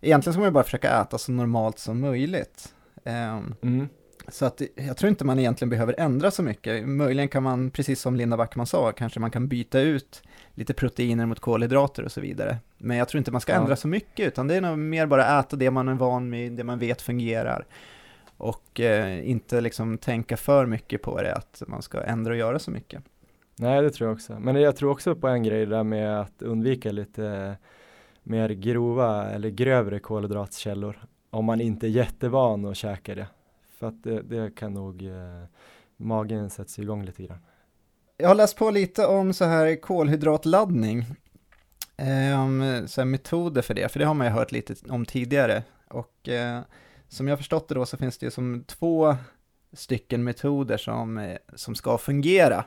egentligen ska man ju bara försöka äta så normalt som möjligt. Um, mm. Så att jag tror inte man egentligen behöver ändra så mycket. Möjligen kan man, precis som Linda Backman sa, kanske man kan byta ut lite proteiner mot kolhydrater och så vidare. Men jag tror inte man ska ja. ändra så mycket, utan det är nog mer bara äta det man är van med, det man vet fungerar. Och eh, inte liksom tänka för mycket på det, att man ska ändra och göra så mycket. Nej, det tror jag också. Men jag tror också på en grej där med att undvika lite mer grova eller grövre kolhydratkällor. Om man inte är jättevan att käka det. För att det, det kan nog, eh, magen sätts igång lite grann. Jag har läst på lite om så här kolhydratladdning. Eh, så här metoder för det, för det har man ju hört lite om tidigare. Och eh, som jag förstått det då så finns det ju som två stycken metoder som, eh, som ska fungera.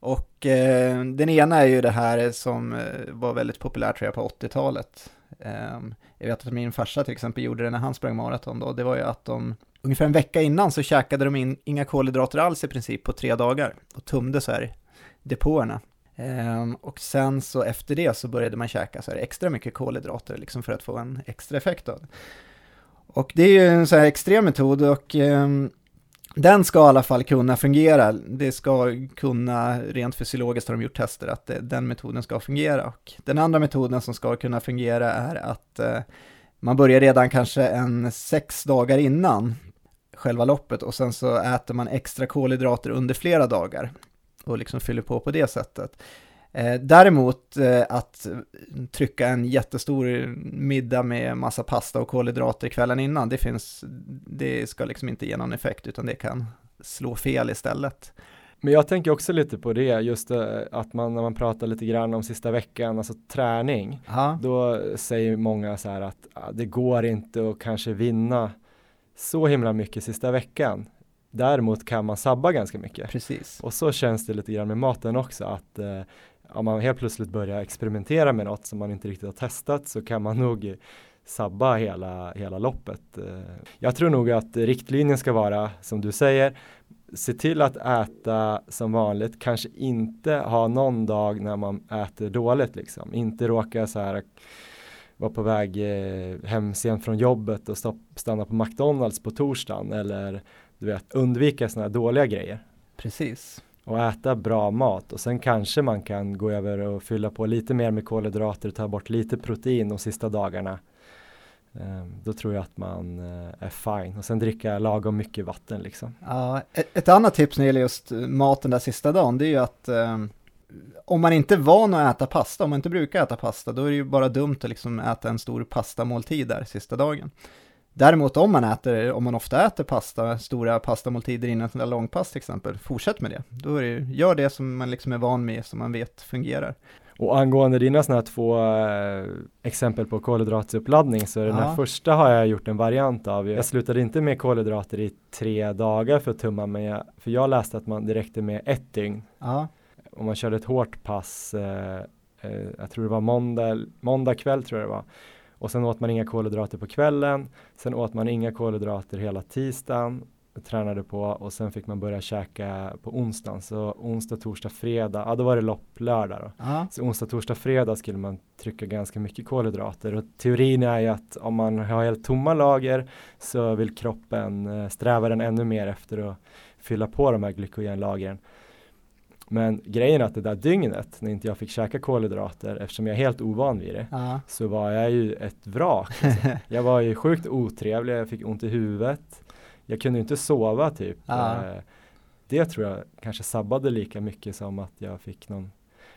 Och eh, den ena är ju det här som eh, var väldigt populärt tror jag på 80-talet. Eh, jag vet att min farsa till exempel gjorde det när han sprang maraton då. Det var ju att de ungefär en vecka innan så käkade de in inga kolhydrater alls i princip på tre dagar och tömde så här depåerna. Um, och sen så efter det så började man käka så här extra mycket kolhydrater liksom för att få en extra effekt av det. Och det är ju en så här extrem metod och um, den ska i alla fall kunna fungera. Det ska kunna, rent fysiologiskt har de gjort tester, att det, den metoden ska fungera. Och den andra metoden som ska kunna fungera är att eh, man börjar redan kanske en sex dagar innan själva loppet och sen så äter man extra kolhydrater under flera dagar och liksom fyller på på det sättet. Eh, däremot eh, att trycka en jättestor middag med massa pasta och kolhydrater kvällen innan, det finns, det ska liksom inte ge någon effekt utan det kan slå fel istället. Men jag tänker också lite på det, just eh, att man när man pratar lite grann om sista veckan, alltså träning, Aha. då säger många så här att ah, det går inte att kanske vinna så himla mycket sista veckan. Däremot kan man sabba ganska mycket. Precis. Och så känns det lite grann med maten också att om man helt plötsligt börjar experimentera med något som man inte riktigt har testat så kan man nog sabba hela, hela loppet. Eh, jag tror nog att riktlinjen ska vara som du säger, se till att äta som vanligt, kanske inte ha någon dag när man äter dåligt liksom, inte råka så här vara på väg eh, hem sen från jobbet och stopp, stanna på McDonalds på torsdagen eller du vet undvika sådana här dåliga grejer. Precis. Och äta bra mat och sen kanske man kan gå över och fylla på lite mer med kolhydrater, och ta bort lite protein de sista dagarna. Ehm, då tror jag att man eh, är fine och sen dricka lagom mycket vatten liksom. Ja, e-, ett, annat tips när det gäller just eh, maten där sista dagen det är ju att ehm, om man inte är van att äta pasta, om man inte brukar äta pasta, då är det ju bara dumt att liksom äta en stor pastamåltid där sista dagen. Däremot om man äter, om man ofta äter pasta, stora pastamåltider innan ett långpass till exempel, fortsätt med det. Då är det, gör det som man liksom är van med, som man vet fungerar. Och angående dina sådana här två äh, exempel på kolhydratuppladdning så den här första har jag gjort en variant av. Jag slutade inte med kolhydrater i tre dagar för att tumma mig, för jag läste att man, räckte med ett dygn. Ja om man körde ett hårt pass, eh, eh, jag tror det var måndag, måndag kväll tror jag det var. Och sen åt man inga kolhydrater på kvällen. Sen åt man inga kolhydrater hela tisdagen. Tränade på och sen fick man börja käka på onsdagen. Så onsdag, torsdag, fredag, ja då var det lopp lördag då. Aha. Så onsdag, torsdag, fredag skulle man trycka ganska mycket kolhydrater. Och teorin är ju att om man har helt tomma lager så vill kroppen eh, sträva den ännu mer efter att fylla på de här glykogenlagren. Men grejen är att det där dygnet när inte jag fick käka kolhydrater eftersom jag är helt ovan vid det Ja. så var jag ju ett vrak. Alltså. <laughs> jag var ju sjukt otrevlig, jag fick ont i huvudet. Jag kunde inte sova typ. Eh, Det tror jag kanske sabbade lika mycket som att jag fick någon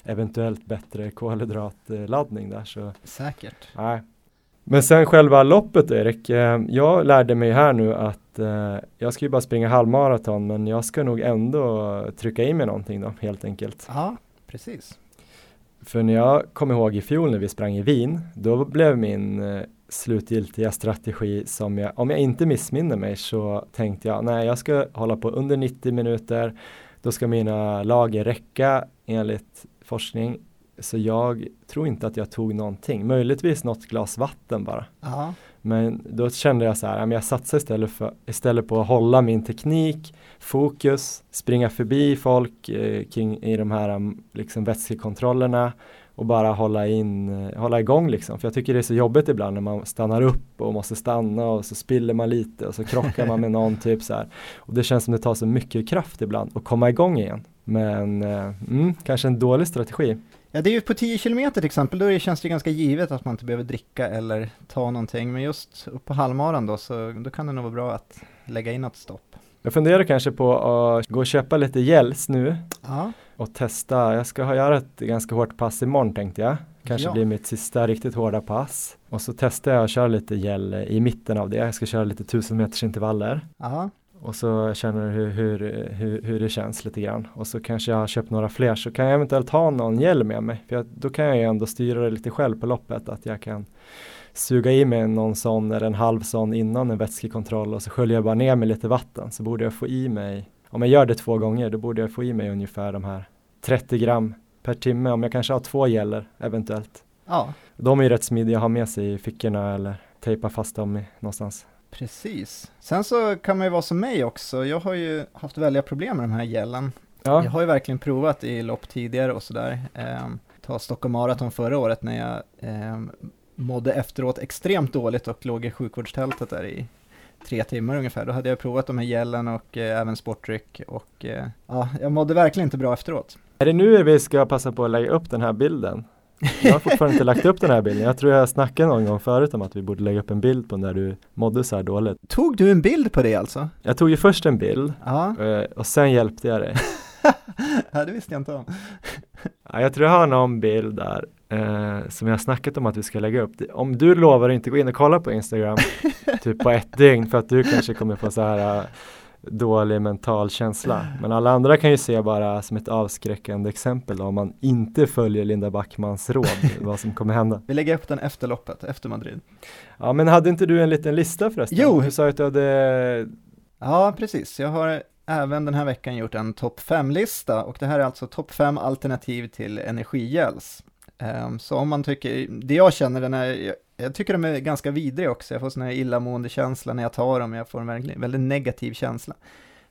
eventuellt bättre kolhydratladdning där. Så Säkert. Nej. Men sen själva loppet Erik, eh, jag lärde mig här nu att eh, jag ska ju bara springa halvmaraton men jag ska nog ändå trycka i mig någonting då helt enkelt. Ja, precis. För när jag kommer ihåg i fjol när vi sprang i Wien, då blev min eh, slutgiltiga strategi som jag, om jag inte missminner mig så tänkte jag, nej jag ska hålla på under 90 minuter, då ska mina lager räcka enligt forskning. Så jag tror inte att jag tog någonting, möjligtvis något glas vatten bara. Ja, Men då kände jag så här, jag satsar istället, för, istället på att hålla min teknik, fokus, springa förbi folk eh, kring, i de här um, liksom, vätskekontrollerna och bara hålla, in, eh, hålla igång liksom. För jag tycker det är så jobbigt ibland när man stannar upp och måste stanna och så spiller man lite och så krockar man med <laughs> någon typ så här. Och det känns som det tar så mycket kraft ibland att komma igång igen. Men eh, mm, kanske en dålig strategi. Ja, det är ju på 10 km till exempel, då känns det ganska givet att man inte behöver dricka eller ta någonting. Men just upp på halvmaran då, så då kan det nog vara bra att lägga in något stopp. Jag funderar kanske på att gå och köpa lite gels nu Ja, och testa. Jag ska ha göra ett ganska hårt pass imorgon tänkte jag. Kanske Ja. blir mitt sista riktigt hårda pass. Och så testar jag att köra lite gel i mitten av det. Jag ska köra lite 1000 meters intervaller. ja, Och så känner hur, hur, hur, hur det känns lite grann. Och så kanske jag har köpt några fler så kan jag eventuellt ha någon gel med mig. För jag, då kan jag ju ändå styra det lite själv på loppet. Att jag kan suga i mig någon sån eller en halv sån innan en vätskekontroll och så sköljer jag bara ner med lite vatten. Så borde jag få i mig, om jag gör det två gånger, då borde jag få i mig ungefär de här 30 gram per timme. Om jag kanske har två geller eventuellt. ja, De är ju rätt smidiga att ha med sig i fickorna eller tejpa fast dem någonstans. Precis. Sen så kan man ju vara som mig också. Jag har ju haft välja problem med de här gällen. Ja, Jag har ju verkligen provat i lopp tidigare och sådär. Ehm, ta Stockholm Marathon förra året när jag ehm, mådde efteråt extremt dåligt och låg i sjukvårdstältet där i tre timmar ungefär. Då hade jag provat de här gällen och eh, även sportdryck och eh, ja, jag mådde verkligen inte bra efteråt. Är det nu vi ska passa på att lägga upp den här bilden? <laughs> Jag har fortfarande inte lagt upp den här bilden. Jag tror jag snackade någon gång förut om att vi borde lägga upp en bild på när du mådde så här dåligt. Tog du en bild på det alltså? Jag tog ju först en bild Ja, eh, och sen hjälpte jag dig. <laughs> ja det visste jag inte om. <laughs> Ja, jag tror jag har någon bild där eh, som jag har snackat om att vi ska lägga upp. Om du lovar att inte gå in och kolla på Instagram typ på ett dygn för att du kanske kommer få så här eh, dålig mental känsla. Men alla andra kan ju se bara som ett avskräckande exempel då, om man inte följer Linda Backmans råd <laughs> vad som kommer hända. Vi lägger upp den efter loppet, efter Madrid. Ja men hade inte du en liten lista förresten? Jo. Du sa att du hade Ja, precis. Jag har även den här veckan gjort en topp 5-lista och det här är alltså topp 5 alternativ till energigels. Ehm, så om man tycker, det jag känner den är, jag, tycker de är ganska vidriga också, jag får sån här illamående känsla när jag tar dem, jag får en väldigt, väldigt negativ känsla.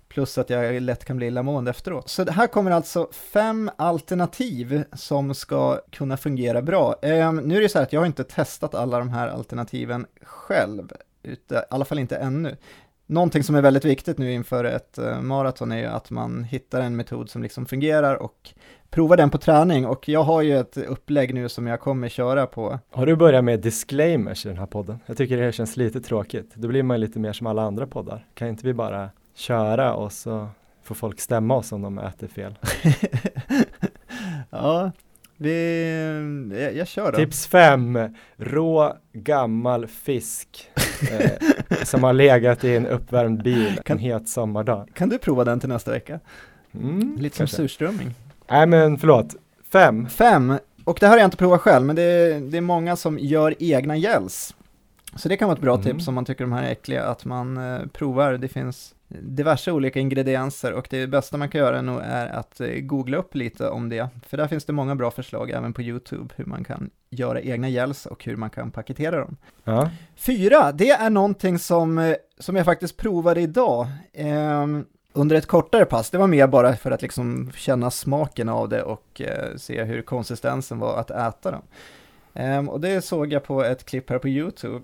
Plus att jag lätt kan bli illamående efteråt. Så här kommer alltså fem alternativ som ska kunna fungera bra. Ehm, nu är det så här att jag har inte testat alla de här alternativen själv, i alla fall inte ännu. Någonting som är väldigt viktigt nu inför ett eh, maraton är ju att man hittar en metod som liksom fungerar och provar den på träning och jag har ju ett upplägg nu som jag kommer köra på. Har du börjat med disclaimers i den här podden? Jag tycker det här känns lite tråkigt. Då blir man lite mer som alla andra poddar. Kan inte vi bara köra och så får folk stämma oss om de äter fel? <laughs> ja, vi, jag, jag kör då. Tips 5. Rå gammal fisk eh, som har legat i en uppvärmd bil Kan- en het sommardag. Kan du prova den till nästa vecka? Mm, Lite som kanske. surströmming. Nej men förlåt. 5. Fem, och det här har jag inte provat själv, men det är, det är många som gör egna gels. Så det kan vara ett bra Mm. tips om man tycker de här är äckliga, att man eh, provar. Det finns diverse olika ingredienser och det bästa man kan göra nog är att eh, googla upp lite om det. För där finns det många bra förslag även på YouTube, hur man kan göra egna gels och hur man kan paketera dem. Ja. Fyra, det är någonting som, eh, som jag faktiskt provade idag. ehm, under ett kortare pass, det var mer bara för att liksom känna smaken av det och eh, se hur konsistensen var att äta dem. Ehm, och det såg jag på ett klipp här på YouTube.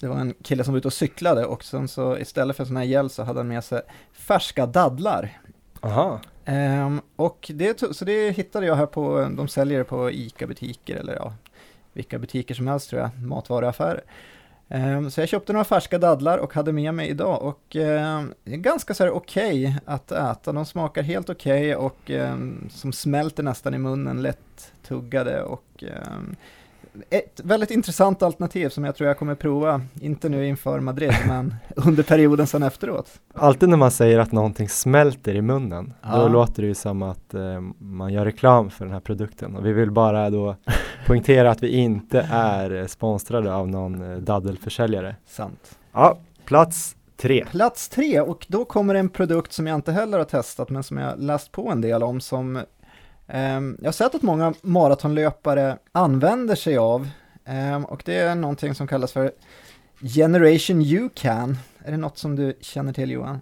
Det var en kille som var ute och cyklade och sen så istället för sån här gel så hade han med sig färska dadlar. Aha. Ehm, och det, så det hittade jag här på, de säljer det på ICA-butiker eller ja, vilka butiker som helst tror jag, matvaruaffärer. Ehm, så jag köpte några färska dadlar och hade med mig idag och ehm, det är ganska så här okej att äta. De smakar helt okej och ehm, som smälter nästan i munnen, lätt tuggade och ehm, ett väldigt intressant alternativ som jag tror jag kommer prova, inte nu inför Madrid, men <laughs> under perioden sen efteråt. Alltid när man säger att någonting smälter i munnen, Ja. då låter det ju som att eh, man gör reklam för den här produkten. Och vi vill bara då <laughs> poängtera att vi inte är eh, sponsrade av någon eh, daddelförsäljare. Sant. Ja, plats tre. Plats tre, och då kommer en produkt som jag inte heller har testat, men som jag läst på en del om, som Ehm, jag har sett att många maratonlöpare använder sig av, ehm, och det är någonting som kallas för Generation You Can. Är det något som du känner till Johan?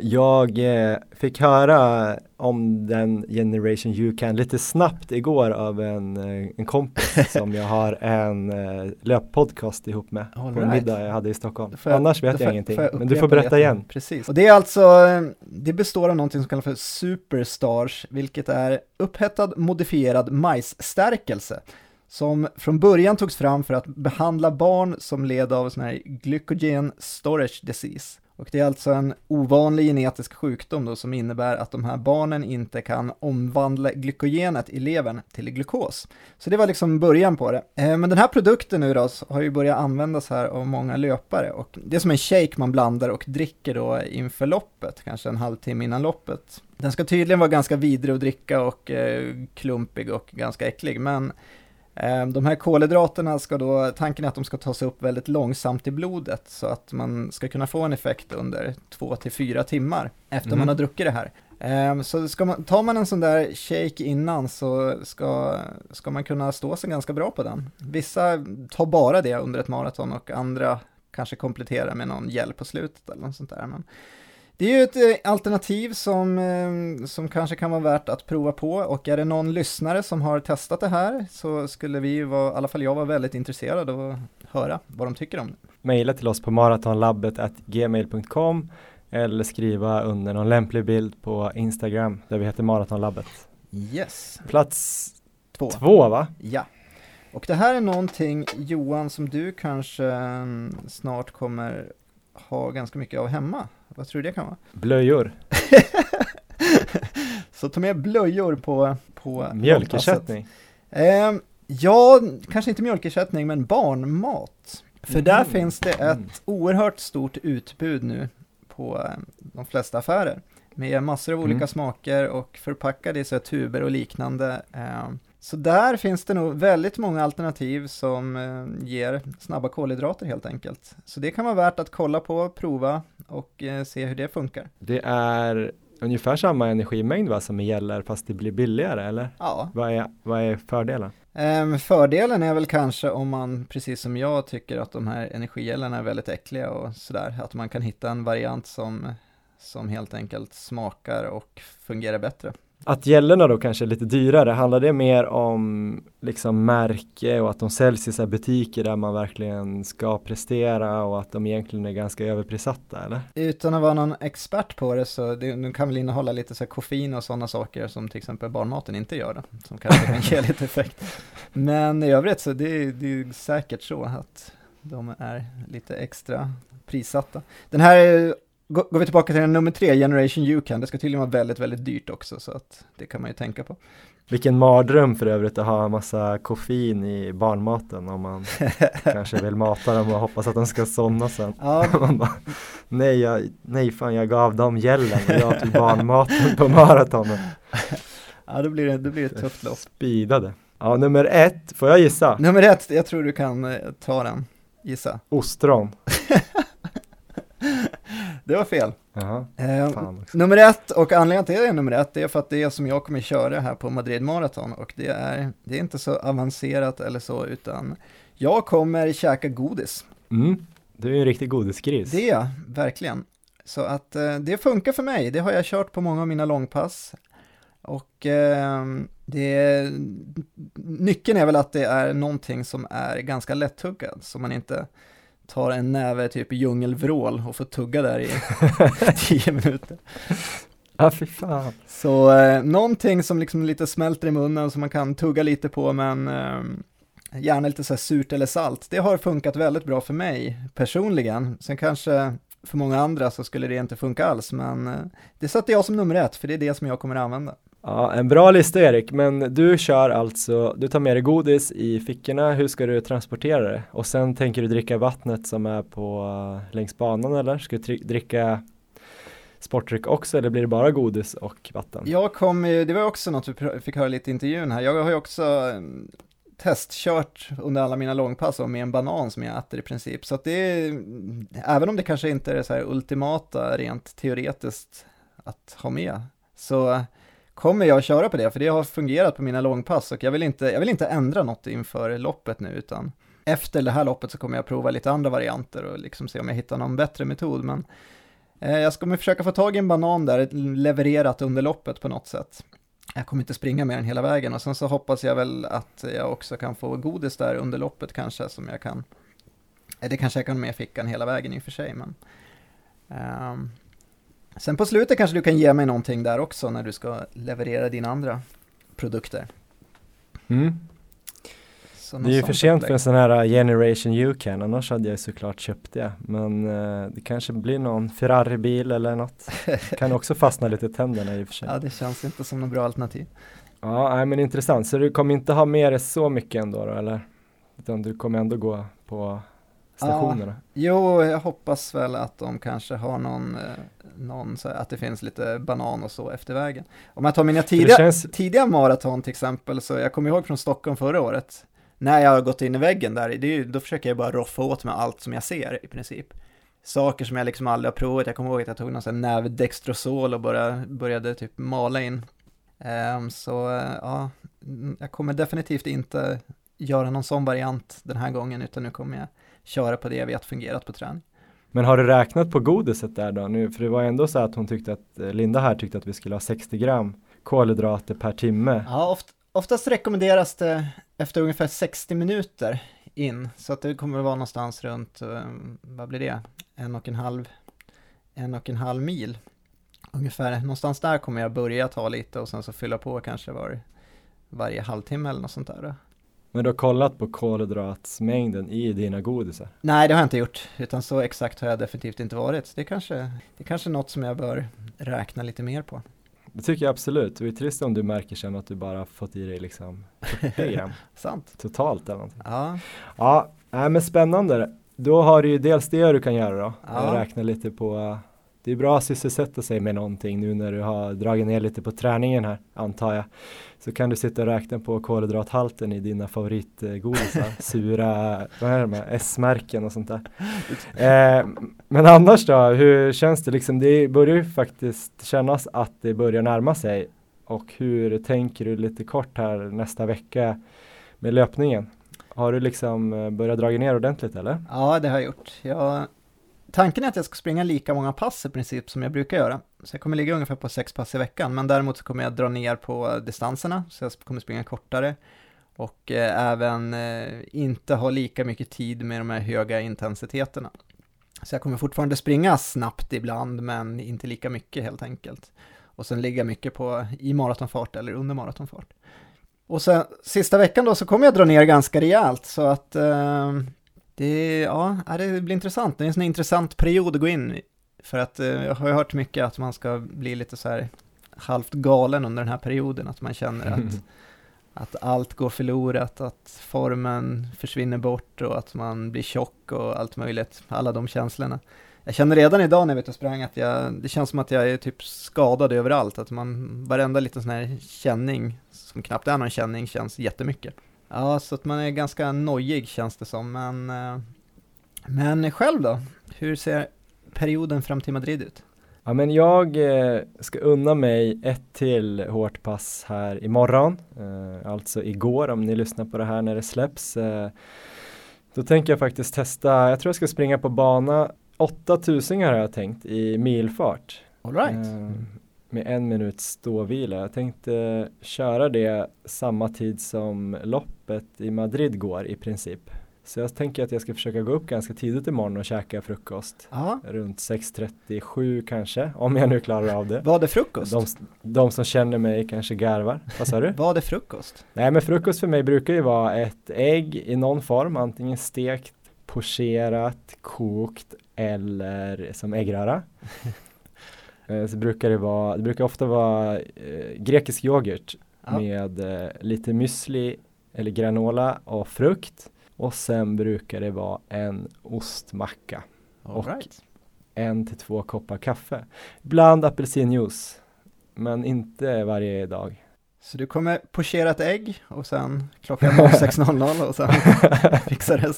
Jag eh, fick höra om den Generation You Can lite snabbt igår av en, eh, en kompis <laughs> som jag har en eh, löppodcast ihop med All på en right. middag jag hade i Stockholm. Jag- Annars vet får jag ingenting, jag men du får berätta igen. Precis. Och det är alltså, eh, det består av någonting som kallas för Superstars, vilket är upphettad modifierad majsstärkelse. Som från början togs fram för att behandla barn som led av sån här glycogen storage disease. Och det är alltså en ovanlig genetisk sjukdom då som innebär att de här barnen inte kan omvandla glykogenet i levern till glukos. Så det var liksom början på det. Eh, men den här produkten nu då har ju börjat användas här av många löpare och det är som en shake man blandar och dricker då inför loppet, kanske en halvtimme innan loppet. Den ska tydligen vara ganska vidrig att dricka och eh, klumpig och ganska äcklig, men de här kolhydraterna ska då, tanken är att de ska tas upp väldigt långsamt i blodet så att man ska kunna få en effekt under två till fyra timmar efter Mhm. man har druckit det här. Ehm, Så ska man, tar man en sån där shake innan så ska, ska man kunna stå sig ganska bra på den. Vissa tar bara det under ett maraton och andra kanske kompletterar med någon hjälp på slutet eller något sånt där. Men det är ju ett eh, alternativ som, eh, som kanske kan vara värt att prova på och är det någon lyssnare som har testat det här så skulle vi vara, i alla fall jag var väldigt intresserad av att höra vad de tycker om det. Maila till oss på maratonlabbet.gmail.com eller skriva under någon lämplig bild på Instagram där vi heter Maratonlabbet. Yes, Plats två. två va? Ja. Och det här är någonting Johan som du kanske mm, snart kommer ha ganska mycket av hemma. Vad tror du det kan vara? Blöjor, <laughs> Så ta med blöjor på, på mjölkersättning. Ehm, ja, kanske inte mjölkersättning, men barnmat. För där Mm. finns det Mm. ett oerhört stort utbud nu på eh, de flesta affärer. Med massor av olika Mm. smaker och förpackade i så tuber och liknande. Ehm, så där finns det nog väldigt många alternativ som eh, ger snabba kolhydrater helt enkelt. Så det kan vara värt att kolla på, prova och eh, se hur det funkar. Det är ungefär samma energimängd va, som gäller fast det blir billigare eller? Ja, Vad är, vad är fördelen? Ehm, fördelen är väl kanske om man, precis som jag, tycker att de här energigällarna är väldigt äckliga och sådär, att man kan hitta en variant som, som helt enkelt smakar och fungerar bättre. Att gällorna då kanske är lite dyrare, handlar det mer om liksom märke och att de säljs i så här butiker där man verkligen ska prestera och att de egentligen är ganska överprissatta eller? Utan att vara någon expert på det så det, de kan väl innehålla lite så här koffein och sådana saker som till exempel barnmaten inte gör då, som kanske kan ge lite effekt. Men i övrigt så det, det är säkert så att de är lite extra prissatta. Den här Går vi tillbaka till den nummer tre, Generation Yukan, det ska tydligen vara väldigt, väldigt dyrt också, så att det kan man ju tänka på. Vilken mardröm för övrigt att ha en massa koffein i barnmaten om man <laughs> kanske vill mata dem och hoppas att de ska somna sen. Ja, <laughs> bara, nej, jag, nej fan jag gav dem gällen och jag tog barnmaten på maratonen. <laughs> ja då, blir det, då blir det ett tufft lopp. Speedade. Ja, nummer ett, får jag gissa? Nummer ett, jag tror du kan eh, ta den, gissa. Ostron. Det var fel. Jaha, Eh, fan också. nummer ett, och anledningen till att det är nummer ett, det är för att det är som jag kommer köra här på Madrid Marathon och det är, det är inte så avancerat eller så, utan jag kommer käka godis. Mm, du är en riktig godisgris. Det är jag, verkligen. Så att eh, det funkar för mig, det har jag kört på många av mina långpass. Och eh, det, nyckeln är väl att det är någonting som är ganska lätttuggad, så man inte tar en näve typ djungelvrål och får tugga där i <laughs> tio minuter. Ja, fy fan. Så eh, någonting som liksom lite smälter i munnen som man kan tugga lite på men eh, gärna lite så här surt eller salt. Det har funkat väldigt bra för mig personligen. Sen kanske för många andra så skulle det inte funka alls men eh, det sätter jag som nummer ett för det är det som jag kommer att använda. Ja, en bra lista Erik, men du kör alltså, du tar med dig godis i fickorna, hur ska du transportera det? Och sen tänker du dricka vattnet som är på uh, längs banan eller? Ska du dricka sportdryck också eller blir det bara godis och vatten? Jag kom ju, det var också något vi fick höra lite i intervjun här, jag har ju också mm, testkört under alla mina långpass med en banan som jag äter i princip. Så att det är, mm, även om det kanske inte är det så här ultimata rent teoretiskt att ha med, så eh, kommer jag köra på det, för det har fungerat på mina långpass och jag vill inte, jag vill inte ändra något inför loppet nu, utan efter det här loppet så kommer jag prova lite andra varianter och liksom se om jag hittar någon bättre metod, men eh, jag ska försöka få tag i en banan där, levererat under loppet på något sätt. Jag kommer inte springa med den hela vägen och sen så hoppas jag väl att jag också kan få godis där under loppet kanske som jag kan, eh, det kanske jag kan med fickan hela vägen i och för sig, men um, Sen på slutet kanske du kan ge mig någonting där också när du ska leverera dina andra produkter. Mm. Det är ju för sent för en sån här uh, Generation You-can, annars hade jag såklart köpt det. Men uh, det kanske blir någon Ferrari-bil eller något. <laughs> kan också fastna lite i tänderna i och för sig. Ja, det känns inte som något bra alternativ. Ja, nej, men intressant. Så du kommer inte ha med dig så mycket ändå då, eller? Utan du kommer ändå gå på stationerna? Ja, jo, jag hoppas väl att de kanske har någon, eh, någon så att det finns lite banan och så efter vägen. Om jag tar mina tidiga, känns... tidiga maraton till exempel, så jag kommer ihåg från Stockholm förra året, när jag har gått in i väggen där, är, då försöker jag bara roffa åt mig allt som jag ser i princip. Saker som jag liksom aldrig har provat, jag kommer ihåg att jag tog någon sån här näve Dextrosol och började, började typ mala in. Um, så uh, ja, jag kommer definitivt inte göra någon sån variant den här gången, utan nu kommer jag köra på det jag vet fungerat på träning. Men har du räknat på godiset där då nu? För det var ändå så att hon tyckte att, eh, Linda här tyckte att vi skulle ha 60 gram kolhydrater per timme. Ja, oft, oftast rekommenderas det efter ungefär 60 minuter in, så att det kommer att vara någonstans runt, eh, vad blir det, en och en halv, en och en halv mil. Ungefär någonstans där kommer jag börja ta lite och sen så fylla på kanske var, varje halvtimme eller något sånt där. Men du har kollat på kolhydratsmängden i dina godisar? Nej, det har jag inte gjort, utan så exakt har jag definitivt inte varit. Det är kanske, det är kanske något som jag bör räkna lite mer på. Det tycker jag absolut. Det är trist om du märker sen att du bara fått i dig liksom <laughs> 40 gram. Sant. Totalt eller någonting. Ja. Ja, äh, men spännande. Då har du ju dels det du kan göra då. Ja. Räkna lite på det är bra att sysselsätta sig med någonting nu när du har dragit ner lite på träningen här, antar jag. Så kan du sitta och räkna på kolhydrathalten i dina favoritgodisar, <laughs> sura, vad är det S-märken och sånt där. Eh, men annars då, hur känns det liksom? Det börjar ju faktiskt kännas att det börjar närma sig. Och hur tänker du lite kort här nästa vecka med löpningen? Har du liksom eh, börjat dra ner ordentligt eller? Ja, det har jag gjort. Jag Tanken är att jag ska springa lika många pass i princip som jag brukar göra. Så jag kommer ligga ungefär på sex pass i veckan, men däremot så kommer jag dra ner på distanserna, så jag kommer springa kortare. Och eh, även eh, inte ha lika mycket tid med de här höga intensiteterna. Så jag kommer fortfarande springa snabbt ibland, men inte lika mycket helt enkelt. Och sen ligga mycket på i maratonfart eller under maratonfart. Och sen sista veckan då så kommer jag dra ner ganska rejält, så att eh, det, ja, det blir intressant. Det är en sån intressant period att gå in i. För att eh, jag har hört mycket att man ska bli lite så här halvt galen under den här perioden, att man känner att, att allt går förlorat, att formen försvinner bort och att man blir tjock och allt möjligt, alla de känslorna. Jag känner redan idag när jag vet och sprang att jag, det känns som att jag är typ skadad överallt, att man, varenda liten sån här känning, som knappt är någon känning, känns jättemycket. Ja, så att man är ganska nojig känns det som, men, eh, men själv då? Hur ser perioden fram till Madrid ut? Ja men jag eh, ska unna mig ett till hårt pass här imorgon, eh, alltså igår om ni lyssnar på det här när det släpps. Eh, då tänker jag faktiskt testa, jag tror jag ska springa på bana 8000 har jag tänkt i milfart. All right. Eh, med en minuts ståvila. Jag tänkte köra det samma tid som loppet i Madrid går i princip. Så jag tänker att jag ska försöka gå upp ganska tidigt imorgon och käka frukost. Ja. Runt 6.37 kanske, om jag nu klarar av det. Vad är frukost? De, de som känner mig kanske garvar. Vad sa du? Vad är frukost? Nej men frukost för mig brukar ju vara ett ägg i någon form, antingen stekt, pocherat, kokt eller som äggröra. Eh, Så brukar det vara, det brukar ofta vara eh, grekisk yoghurt Ja. med eh, lite müsli eller granola och frukt. Och sen brukar det vara en ostmacka. All och- right. En till två koppar kaffe. Ibland apelsinjuice. Men inte varje dag. Så du kommer pochera ett ägg och sen klockan 06.00 och sen <laughs> fixar det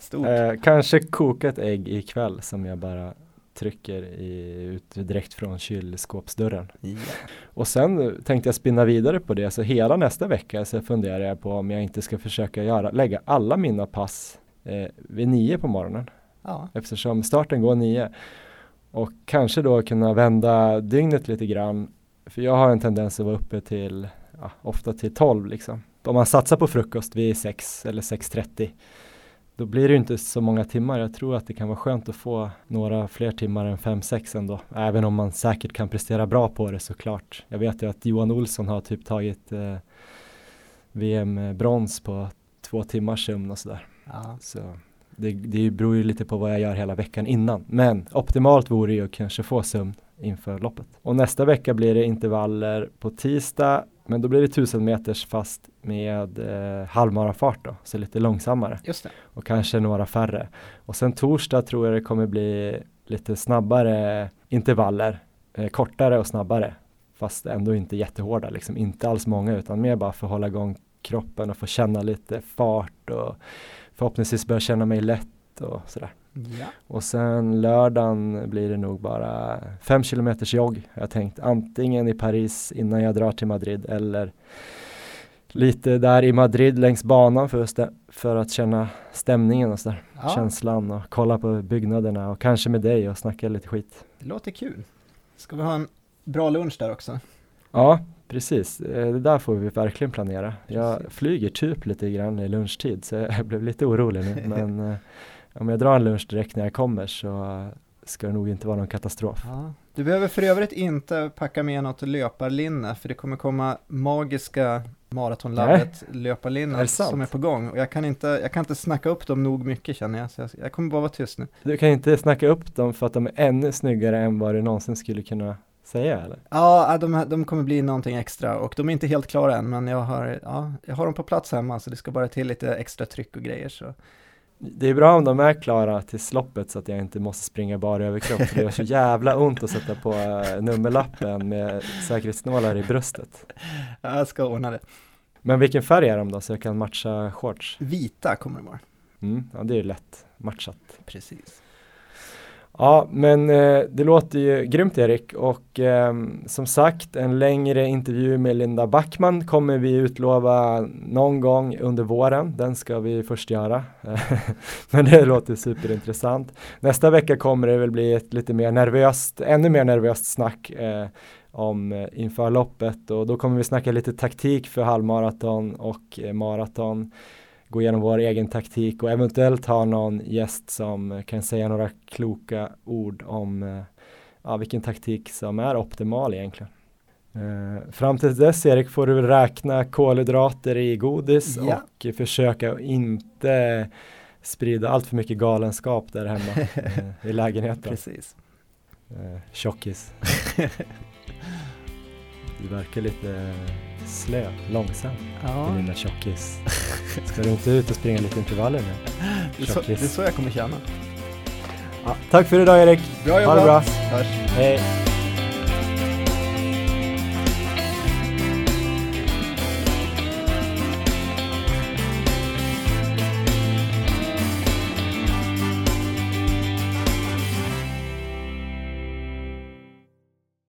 stort. Eh, kanske koka ett ägg ikväll som jag bara trycker i, ut direkt från kylskåpsdörren. Ja. Och sen tänkte jag spinna vidare på det, så hela nästa vecka så funderar jag på om jag inte ska försöka göra, lägga alla mina pass eh, vid nio på morgonen ja. eftersom starten går nio. Och kanske då kunna vända dygnet lite grann. För jag har en tendens att vara uppe till, ja, ofta till 12 liksom. Om man satsar på frukost vid 6 eller 6.30 då blir det ju inte så många timmar. Jag tror att det kan vara skönt att få några fler timmar än 5-6 ändå. Även om man säkert kan prestera bra på det såklart. Jag vet ju att Johan Olsson har typ tagit eh, VM-brons på två timmars sömn och sådär. ja. Så det, det beror ju lite på vad jag gör hela veckan innan. Men optimalt vore ju att kanske få sömn inför loppet. Och nästa vecka blir det intervaller på tisdag. Men då blir det 1000 meters fast med eh, halvmarafart då, så lite långsammare. Och kanske några färre. Och sen torsdag tror jag det kommer bli lite snabbare intervaller, eh, kortare och snabbare, fast ändå inte jättehårda, liksom inte alls många utan mer bara för att hålla igång kroppen och få känna lite fart och förhoppningsvis börja känna mig lätt och sådär. Ja. Och sen lördagen blir det nog bara fem kilometers jogg. Jag tänkt antingen i Paris innan jag drar till Madrid eller lite där i Madrid längs banan för, för att känna stämningen och sådär. ja, Känslan och kolla på byggnaderna och kanske med dig och snacka lite skit. det låter kul. Ska vi ha en bra lunch där också? Ja, precis. Eh, Det där får vi verkligen planera. Jag Precis. flyger typ lite grann i lunchtid så jag <laughs> blev lite orolig nu. Men <laughs> eh, om jag drar en lunch direkt när jag kommer så ska det nog inte vara någon katastrof. Ja. Du behöver för övrigt inte packa med något löparlinne, för det kommer komma magiska maratonlabbet löparlinnen sant? som är på gång. Och jag kan, inte, jag kan inte snacka upp dem nog mycket känner jag, så jag, jag kommer bara vara tyst nu. Du kan inte snacka upp dem för att de är ännu snyggare än vad du någonsin skulle kunna säga eller? Ja, de, här- de kommer bli någonting extra och de är inte helt klara än, men jag har, ja, jag har dem på plats hemma, så det ska bara till lite extra tryck och grejer. Så. Det är bra om de är klara till sloppet så att jag inte måste springa bara överkropp. För det gör så jävla ont att sätta på eh, nummerlappen med säkerhetsnålar i bröstet. Ja, Jag ska ordna det. Men vilken färg är de då så jag kan matcha shorts? Vita kommer de vara. Mm, ja det är ju lätt matchat. Precis. Ja, men eh, det låter ju grymt Erik och eh, som sagt en längre intervju med Linda Backman kommer vi utlova någon gång under våren. Den ska vi först göra. <laughs> men det låter superintressant. Nästa vecka kommer det väl bli ett lite mer nervöst, ännu mer nervöst snack eh, om eh, inför loppet och då kommer vi snacka lite taktik för halvmaraton och eh, maraton gå igenom vår egen taktik och eventuellt ha någon gäst som kan säga några kloka ord om eh, ja, vilken taktik som är optimal egentligen. Eh, fram till dess Erik får du räkna kolhydrater i godis Ja. och försöka inte sprida allt för mycket galenskap där hemma eh, i lägenheten. <laughs> Precis. Eh, tjockis. <laughs> Du verkar lite slö, långsam, Ja, din lilla tjockis. Ska du inte ut och springa lite intervaller nu? det är, så, det är så jag kommer känna. Ja, tack för idag Erik. Bra Ha det jobbat! bra. Hörs. Hej.